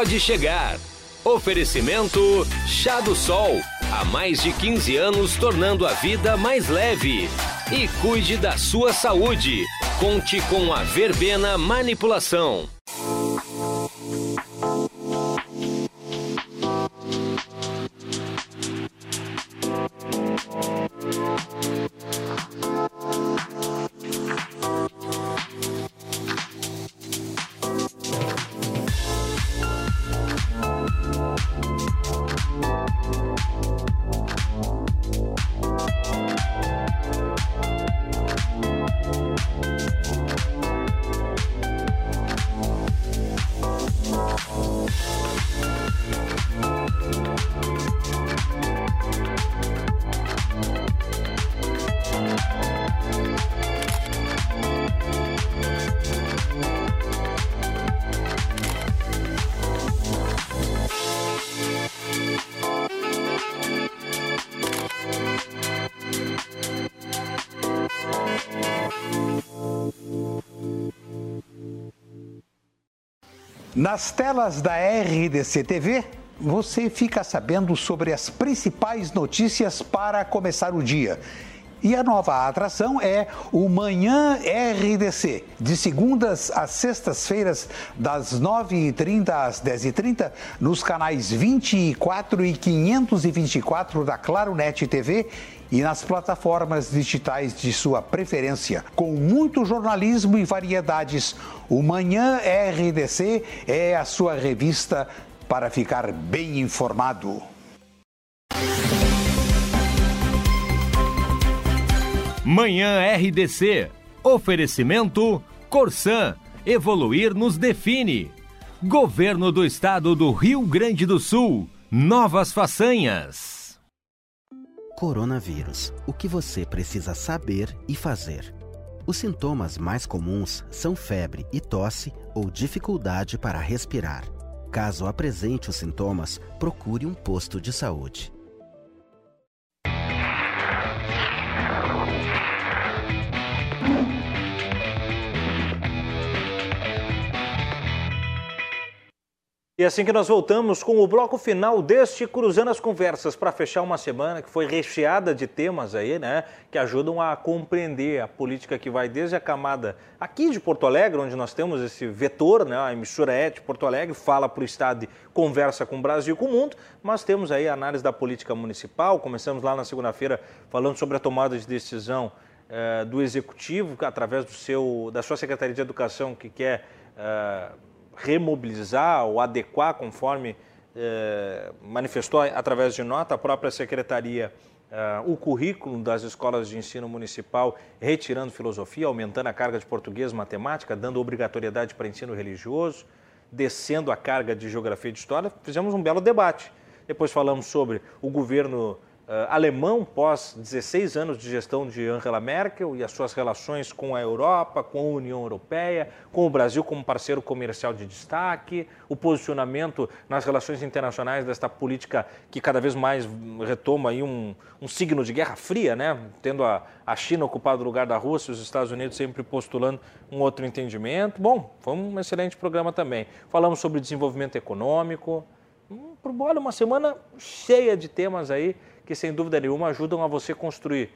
Pode chegar. Oferecimento Chá do Sol. Há mais de 15 anos tornando a vida mais leve. E cuide da sua saúde. Conte com a Verbena Manipulação. Nas telas da RDC TV, você fica sabendo sobre as principais notícias para começar o dia. E a nova atração é o Manhã RDC, de segundas às sextas-feiras, das 9h30 às 10h30, nos canais 24 e 524 da Claro Net TV e nas plataformas digitais de sua preferência. Com muito jornalismo e variedades, o Manhã RDC é a sua revista para ficar bem informado. Manhã RDC. Oferecimento Corsan. Evoluir nos define. Governo do Estado do Rio Grande do Sul. Novas façanhas. Coronavírus. O que você precisa saber e fazer. Os sintomas mais comuns são febre e tosse ou dificuldade para respirar. Caso apresente os sintomas, procure um posto de saúde. E assim que nós voltamos com o bloco final deste Cruzando as Conversas para fechar uma semana que foi recheada de temas aí, né, que ajudam a compreender a política que vai desde a camada aqui de Porto Alegre, onde nós temos esse vetor, né, a emissora de Porto Alegre, fala para o estado e conversa com o Brasil e com o mundo, mas temos aí a análise da política municipal, começamos lá na segunda-feira falando sobre a tomada de decisão eh, do executivo através do seu da sua secretaria de educação que quer eh, remobilizar ou adequar, conforme eh, manifestou através de nota a própria secretaria, eh, o currículo das escolas de ensino municipal, retirando filosofia, aumentando a carga de português, matemática, dando obrigatoriedade para ensino religioso, descendo a carga de geografia e de história. Fizemos um belo debate. Depois falamos sobre o governo alemão pós 16 anos de gestão de Angela Merkel e as suas relações com a Europa, com a União Europeia, com o Brasil como parceiro comercial de destaque, o posicionamento nas relações internacionais desta política que cada vez mais retoma aí um, um signo de guerra fria, né? tendo a, a China ocupado o lugar da Rússia, os Estados Unidos sempre postulando um outro entendimento. Bom, foi um excelente programa também. Falamos sobre desenvolvimento econômico. Hum, olha, uma semana cheia de temas aí que sem dúvida nenhuma ajudam a você construir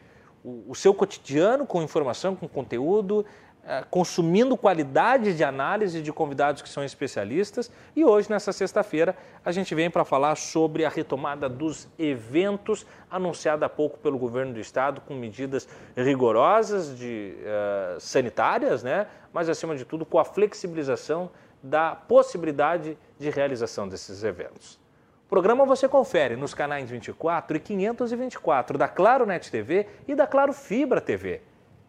o, o seu cotidiano com informação, com conteúdo, é, consumindo qualidade de análise de convidados que são especialistas. E hoje, nessa sexta-feira, a gente vem para falar sobre a retomada dos eventos anunciada há pouco pelo governo do estado, com medidas rigorosas de uh, sanitárias, né? mas acima de tudo com a flexibilização da possibilidade de realização desses eventos programa você confere nos canais 24 e 524 da Claro Net TV e da Claro Fibra TV,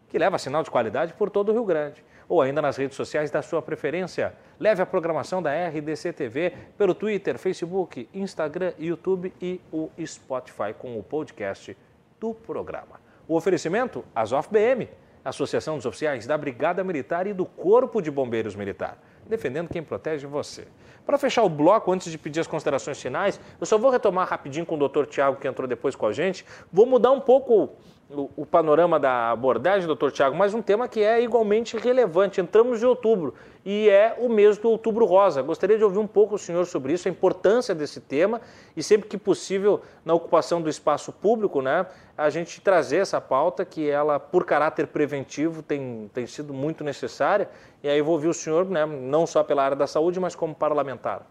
que leva sinal de qualidade por todo o Rio Grande. Ou ainda nas redes sociais da sua preferência. Leve a programação da RDC TV pelo Twitter, Facebook, Instagram, YouTube e o Spotify com o podcast do programa. O oferecimento, Azof BM, Associação dos Oficiais da Brigada Militar e do Corpo de Bombeiros Militar, defendendo quem protege você. Para fechar o bloco, antes de pedir as considerações finais, eu só vou retomar rapidinho com o doutor Tiago, que entrou depois com a gente. Vou mudar um pouco o, o panorama da abordagem, doutor Tiago, mas um tema que é igualmente relevante. Entramos de outubro e é o mês do Outubro Rosa. Gostaria de ouvir um pouco o senhor sobre isso, a importância desse tema e sempre que possível na ocupação do espaço público, né, a gente trazer essa pauta que ela, por caráter preventivo, tem, tem sido muito necessária. E aí vou ouvir o senhor, né, não só pela área da saúde, mas como parlamentar.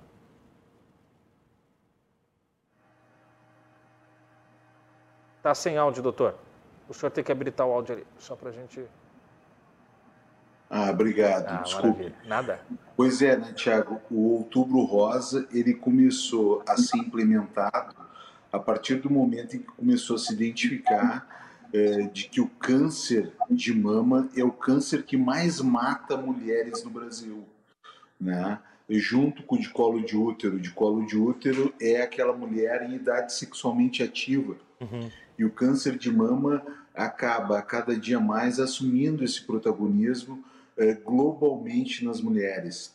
Está sem áudio, doutor. O senhor tem que habilitar o áudio ali, só para a gente. Ah, obrigado. Ah. Maravilha. Nada. Pois é, né, Tiago? O Outubro Rosa ele começou a ser implementado a partir do momento em que começou a se identificar é, de que o câncer de mama é o câncer que mais mata mulheres no Brasil, né? Junto com o de colo de útero. De colo de útero é aquela mulher em idade sexualmente ativa. Uhum. E o câncer de mama acaba cada dia mais assumindo esse protagonismo eh, globalmente nas mulheres.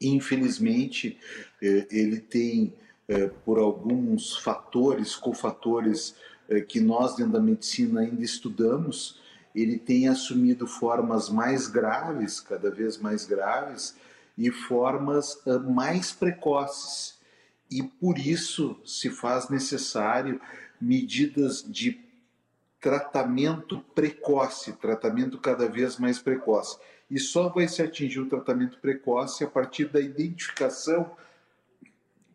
Infelizmente, eh, ele tem, eh, por alguns fatores, cofatores que nós dentro da medicina ainda estudamos, ele tem assumido formas mais graves, cada vez mais graves, e formas mais precoces. e por isso se faz necessário medidas de tratamento precoce, tratamento cada vez mais precoce. E só vai se atingir o tratamento precoce a partir da identificação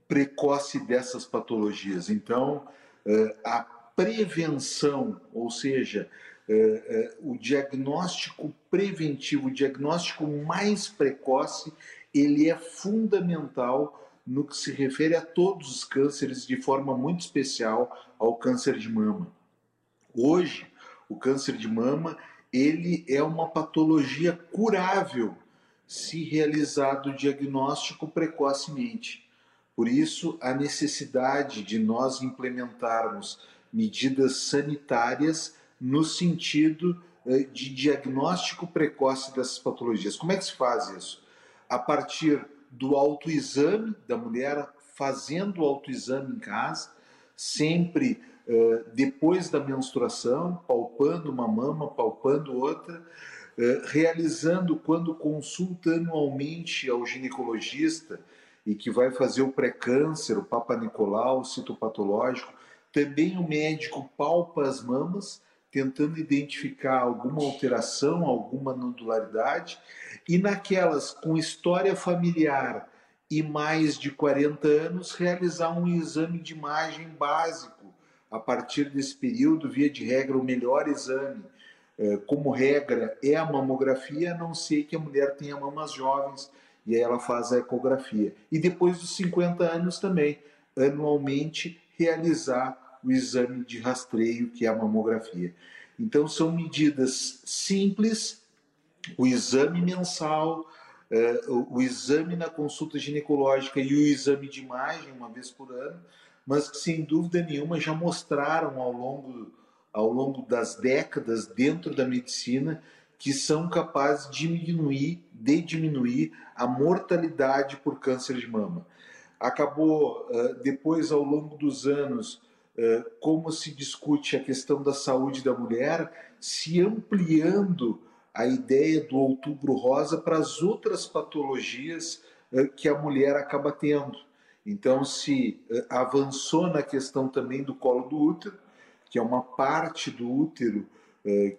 precoce dessas patologias. Então, eh, a prevenção, ou seja, eh, eh, o diagnóstico preventivo, o diagnóstico mais precoce, ele é fundamental no que se refere a todos os cânceres, de forma muito especial ao câncer de mama. Hoje, o câncer de mama ele é uma patologia curável se realizado o diagnóstico precocemente. Por isso, a necessidade de nós implementarmos medidas sanitárias no sentido eh, de diagnóstico precoce dessas patologias. Como é que se faz isso? A partir do autoexame da mulher, fazendo o autoexame em casa, sempre depois da menstruação, palpando uma mama, palpando outra, uh, realizando quando consulta anualmente ao ginecologista e que vai fazer o pré-câncer, o Papa Nicolau, o citopatológico, também o médico palpa as mamas, tentando identificar alguma alteração, alguma nodularidade, e naquelas com história familiar e mais de 40 anos, realizar um exame de imagem básico. A partir desse período, via de regra, o melhor exame, é, como regra, é a mamografia, a não ser que a mulher tenha mamas jovens, e aí ela faz a ecografia. E depois dos 50 anos também, anualmente, realizar o exame de rastreio, que é a mamografia. Então, são medidas simples, o exame mensal, eh, o exame na consulta ginecológica e o exame de imagem, uma vez por ano, mas que, sem dúvida nenhuma, já mostraram ao longo, ao longo das décadas dentro da medicina que são capazes de diminuir, de diminuir a mortalidade por câncer de mama. Acabou, depois, ao longo dos anos, como se discute a questão da saúde da mulher, se ampliando a ideia do outubro rosa para as outras patologias que a mulher acaba tendo. Então, se avançou na questão também do colo do útero, que é uma parte do útero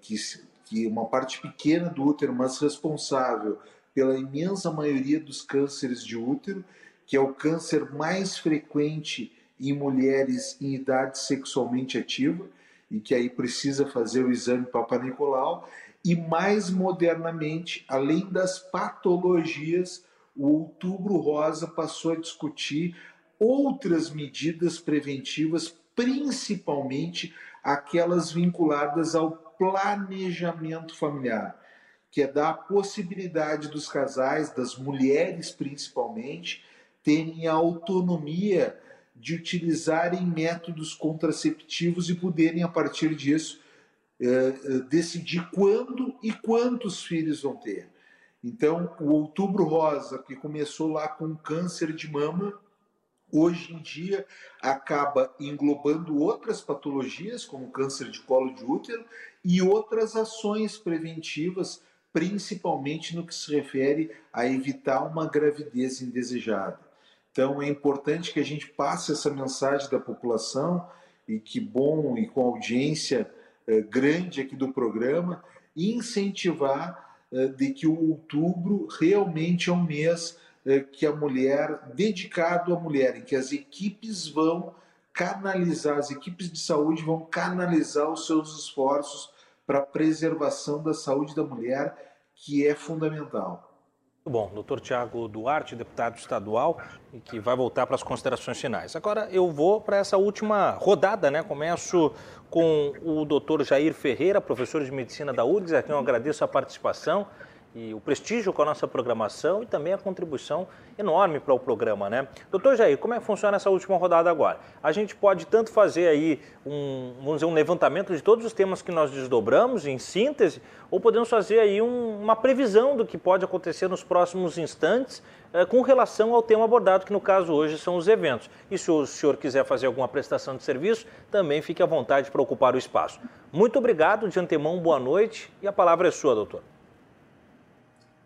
que que uma parte pequena do útero, mas responsável pela imensa maioria dos cânceres de útero, que é o câncer mais frequente em mulheres em idade sexualmente ativa e que aí precisa fazer o exame Papa Nicolau e mais modernamente, além das patologias, o Outubro Rosa passou a discutir outras medidas preventivas, principalmente aquelas vinculadas ao planejamento familiar, que é dar a possibilidade dos casais, das mulheres principalmente, terem a autonomia de utilizarem métodos contraceptivos e poderem, a partir disso, eh, eh, decidir quando e quantos filhos vão ter. Então, o Outubro Rosa, que começou lá com câncer de mama, hoje em dia acaba englobando outras patologias, como câncer de colo de útero, e outras ações preventivas, principalmente no que se refere a evitar uma gravidez indesejada. Então é importante que a gente passe essa mensagem da população e que bom e com audiência eh, grande aqui do programa, incentivar de que o outubro realmente é um mês é, que a mulher, dedicado à mulher, em que as equipes vão canalizar, as equipes de saúde vão canalizar os seus esforços para a preservação da saúde da mulher, que é fundamental. Muito bom, doutor Tiago Duarte, deputado estadual, que vai voltar para as considerações finais. Agora eu vou para essa última rodada, né? Começo com o doutor Jair Ferreira, professor de medicina da URGS, a quem eu agradeço a participação e o prestígio com a nossa programação e também a contribuição enorme para o programa, né? Doutor Jair, como é que funciona essa última rodada agora? A gente pode tanto fazer aí um, vamos dizer, um levantamento de todos os temas que nós desdobramos em síntese, ou podemos fazer aí um, uma previsão do que pode acontecer nos próximos instantes eh, com relação ao tema abordado, que no caso hoje são os eventos. E se o senhor quiser fazer alguma prestação de serviço, também fique à vontade para ocupar o espaço. Muito obrigado, de antemão, boa noite e a palavra é sua, doutor.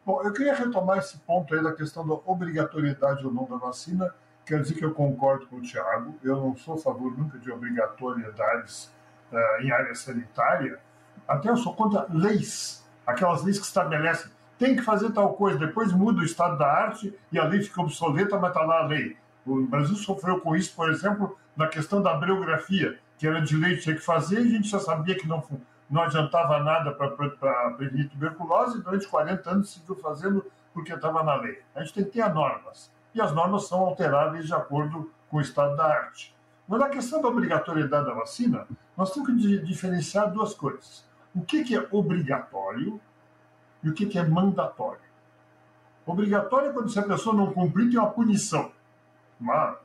Bom, eu queria retomar esse ponto aí da questão da obrigatoriedade ou não da vacina, quero dizer que eu concordo com o Tiago, eu não sou a favor nunca de obrigatoriedades uh, em área sanitária, até eu sou contra leis, aquelas leis que estabelecem tem que fazer tal coisa, depois muda o estado da arte e a lei fica obsoleta, mas está lá a lei. O Brasil sofreu com isso, por exemplo, na questão da bibliografia, que era de lei, tinha que fazer, e a gente já sabia que não, não adiantava nada para prevenir tuberculose, e durante 40 anos seguiu fazendo porque estava na lei. A gente tem que ter normas, e as normas são alteráveis de acordo com o estado da arte. Mas na questão da obrigatoriedade da vacina, nós temos que diferenciar duas coisas. O que, que é obrigatório e o que, que é mandatório. Obrigatório é quando se a pessoa não cumprir, tem uma punição. Uma,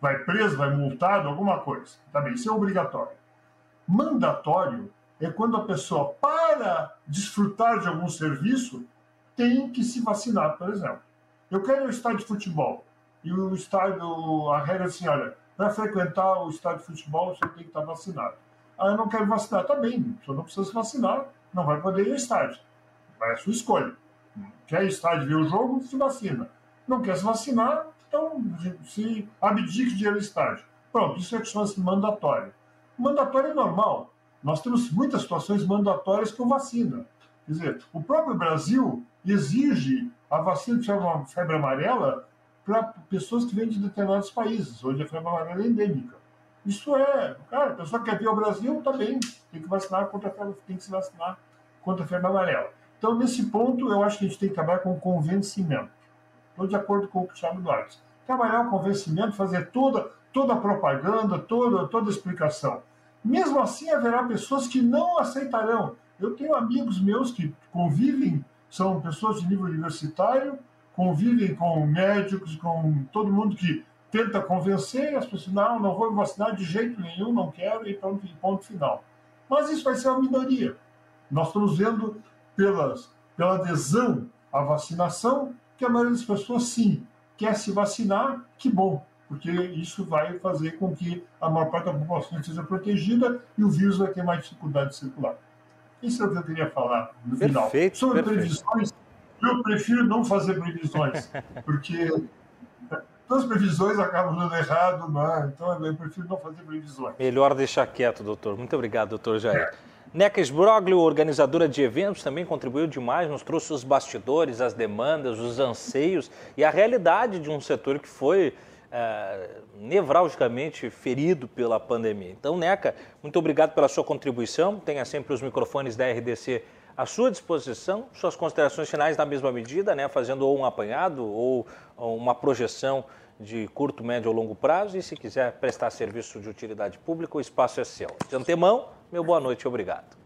vai preso, vai multado, alguma coisa. Tá bem, isso é obrigatório. Mandatório é quando a pessoa, para desfrutar de algum serviço, tem que se vacinar, por exemplo. Eu quero um estádio de futebol. E o estádio, a regra é assim, olha, para frequentar o estádio de futebol, você tem que estar vacinado. Ah, eu não quero vacinar. Tá bem, você não precisa se vacinar, não vai poder ir ao estádio. É a sua escolha. Quer estar de ver o jogo, se vacina. Não quer se vacinar, então se abdique de ir ao estádio. Pronto, isso é que chama-se mandatório. Mandatório é normal. Nós temos muitas situações mandatórias com vacina. Quer dizer, o próprio Brasil exige a vacina de febre amarela para pessoas que vêm de determinados países, onde a febre amarela é endêmica. Isso é, cara, a pessoa que quer vir ao Brasil, tá bem, tem que vacinar contra a febre, tem que se vacinar contra a febre amarela. Então, nesse ponto, eu acho que a gente tem que trabalhar com convencimento. Estou de acordo com o Cristiano Duarte. Trabalhar o convencimento, fazer toda, toda propaganda, toda, toda explicação. Mesmo assim, haverá pessoas que não aceitarão. Eu tenho amigos meus que convivem, são pessoas de nível universitário, convivem com médicos, com todo mundo que tenta convencer, as pessoas, não, não vou me vacinar de jeito nenhum, não quero, e pronto, ponto final. Mas isso vai ser uma minoria. Nós estamos vendo pelas, pela adesão à vacinação, que a maioria das pessoas, sim, quer se vacinar, que bom, porque isso vai fazer com que a maior parte da população seja protegida e o vírus vai ter mais dificuldade de circular. Isso é o que eu queria falar no perfeito, final. Sobre perfeito. previsões, eu prefiro não fazer previsões, porque todas as previsões acabam dando errado, então eu prefiro não fazer previsões. Melhor deixar quieto, doutor. Muito obrigado, doutor Jair. É. Neca Sbroglio, organizadora de eventos, também contribuiu demais, nos trouxe os bastidores, as demandas, os anseios e a realidade de um setor que foi é, nevralgicamente ferido pela pandemia. Então, Neca, muito obrigado pela sua contribuição. Tenha sempre os microfones da RDC à sua disposição. Suas considerações finais na mesma medida, né, fazendo ou um apanhado ou uma projeção de curto, médio ou longo prazo. E se quiser prestar serviço de utilidade pública, o espaço é seu. De antemão, meu boa noite e obrigado.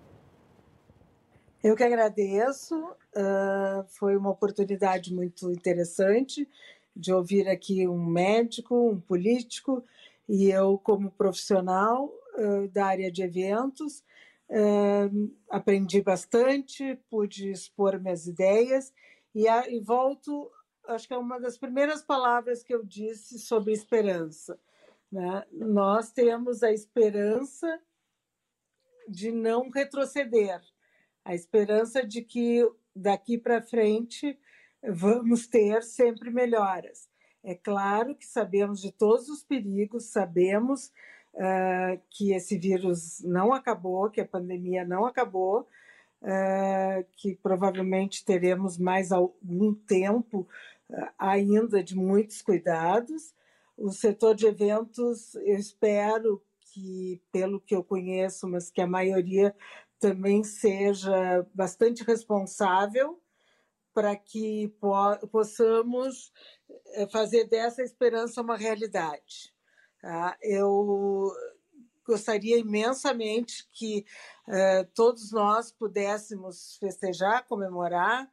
Eu que agradeço. Uh, foi uma oportunidade muito interessante de ouvir aqui um médico, um político e eu, como profissional uh, da área de eventos, uh, aprendi bastante, pude expor minhas ideias e, a, e volto, acho que é uma das primeiras palavras que eu disse sobre esperança. Né? Nós temos a esperança de não retroceder, a esperança de que daqui para frente vamos ter sempre melhoras. É claro que sabemos de todos os perigos, sabemos uh, que esse vírus não acabou, que a pandemia não acabou, uh, que provavelmente teremos mais algum tempo uh, ainda de muitos cuidados. O setor de eventos, eu espero que, pelo que eu conheço, mas que a maioria também seja bastante responsável para que po possamos eh, fazer dessa esperança uma realidade. Tá? Eu gostaria imensamente que uh, todos nós pudéssemos festejar, comemorar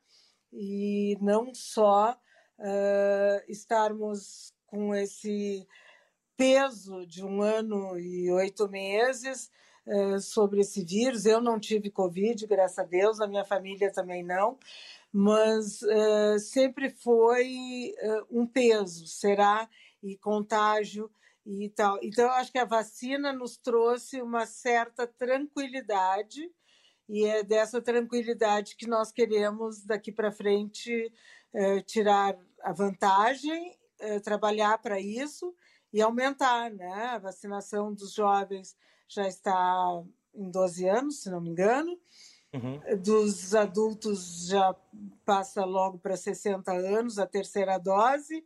e não só uh, estarmos com esse peso de um ano e oito meses sobre esse vírus. Eu não tive Covid, graças a Deus, a minha família também não, mas uh, sempre foi uh, um peso, será? E contágio e tal. Então, eu acho que a vacina nos trouxe uma certa tranquilidade, e é dessa tranquilidade que nós queremos, daqui para frente, uh, tirar a vantagem trabalhar para isso e aumentar, né? A vacinação dos jovens já está em 12 anos, se não me engano. Uhum. Dos adultos já passa logo para 60 anos a terceira dose.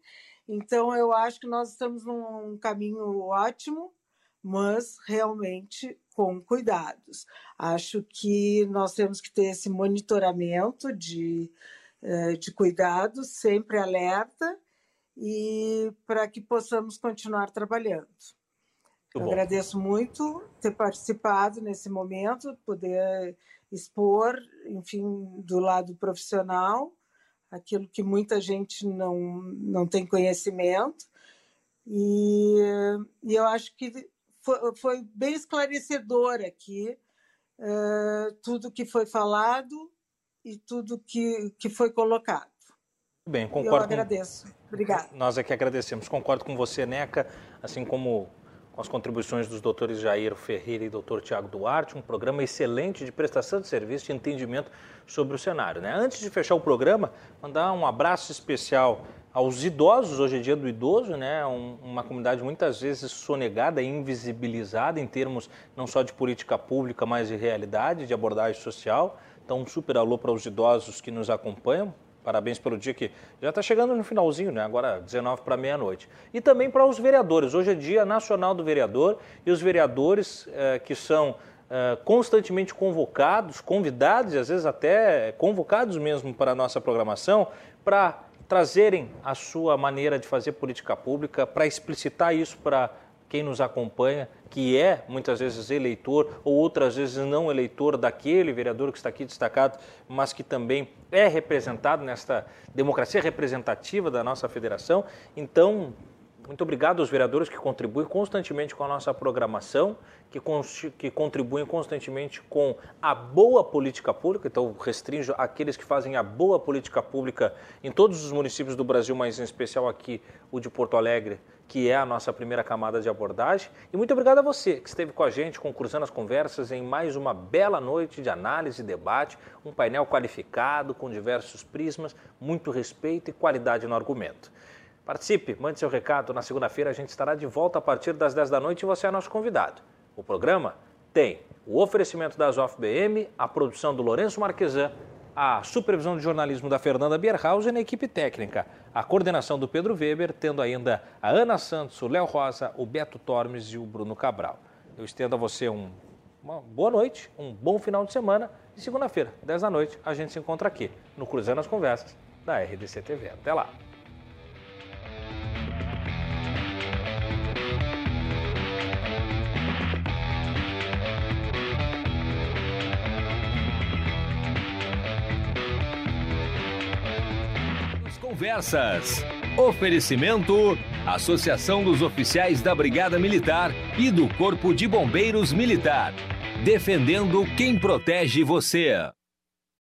Então, eu acho que nós estamos num caminho ótimo, mas realmente com cuidados. Acho que nós temos que ter esse monitoramento de, eh, de cuidados, sempre alerta, e para que possamos continuar trabalhando. Eu agradeço muito ter participado nesse momento, poder expor, enfim, do lado profissional, aquilo que muita gente não, não tem conhecimento. E, e eu acho que foi, foi bem esclarecedor aqui uh, tudo que foi falado e tudo que, que foi colocado. Bem, concordo. Eu agradeço. Com... Obrigada. Nós é que agradecemos. Concordo com você, Neca, assim como com as contribuições dos doutores Jair Ferreira e doutor Tiago Duarte, um programa excelente de prestação de serviço e entendimento sobre o cenário. Né? Antes de fechar o programa, mandar um abraço especial aos idosos, hoje é dia do idoso, né? Um, uma comunidade muitas vezes sonegada e invisibilizada em termos não só de política pública, mas de realidade, de abordagem social. Então, um super alô para os idosos que nos acompanham. Parabéns pelo dia que já está chegando no finalzinho, né? Agora 19 para meia-noite. E também para os vereadores. Hoje é Dia Nacional do Vereador e os vereadores eh, que são eh, constantemente convocados, convidados e às vezes até convocados mesmo para a nossa programação para trazerem a sua maneira de fazer política pública, para explicitar isso para quem nos acompanha, que é muitas vezes eleitor ou outras vezes não eleitor daquele vereador que está aqui destacado, mas que também é representado nesta democracia representativa da nossa federação. Então, muito obrigado aos vereadores que contribuem constantemente com a nossa programação, que, que contribuem constantemente com a boa política pública. Então, restringo aqueles que fazem a boa política pública em todos os municípios do Brasil, mas em especial aqui o de Porto Alegre, que é a nossa primeira camada de abordagem. E muito obrigado a você que esteve com a gente, concursando as conversas em mais uma bela noite de análise e debate, um painel qualificado, com diversos prismas, muito respeito e qualidade no argumento. Participe, mande seu recado. Na segunda-feira a gente estará de volta a partir das 10 da noite e você é nosso convidado. O programa tem o oferecimento da ZOF-BM, a produção do Lourenço Marquesan, a supervisão de jornalismo da Fernanda Bierhausen e a equipe técnica, a coordenação do Pedro Weber, tendo ainda a Ana Santos, o Léo Rosa, o Beto Tormes e o Bruno Cabral. Eu estendo a você um, uma boa noite, um bom final de semana e segunda-feira, 10 da noite, a gente se encontra aqui no Cruzando as Conversas da RDC TV. Até lá! Conversas. Oferecimento: Associação dos Oficiais da Brigada Militar e do Corpo de Bombeiros Militar. Defendendo quem protege você.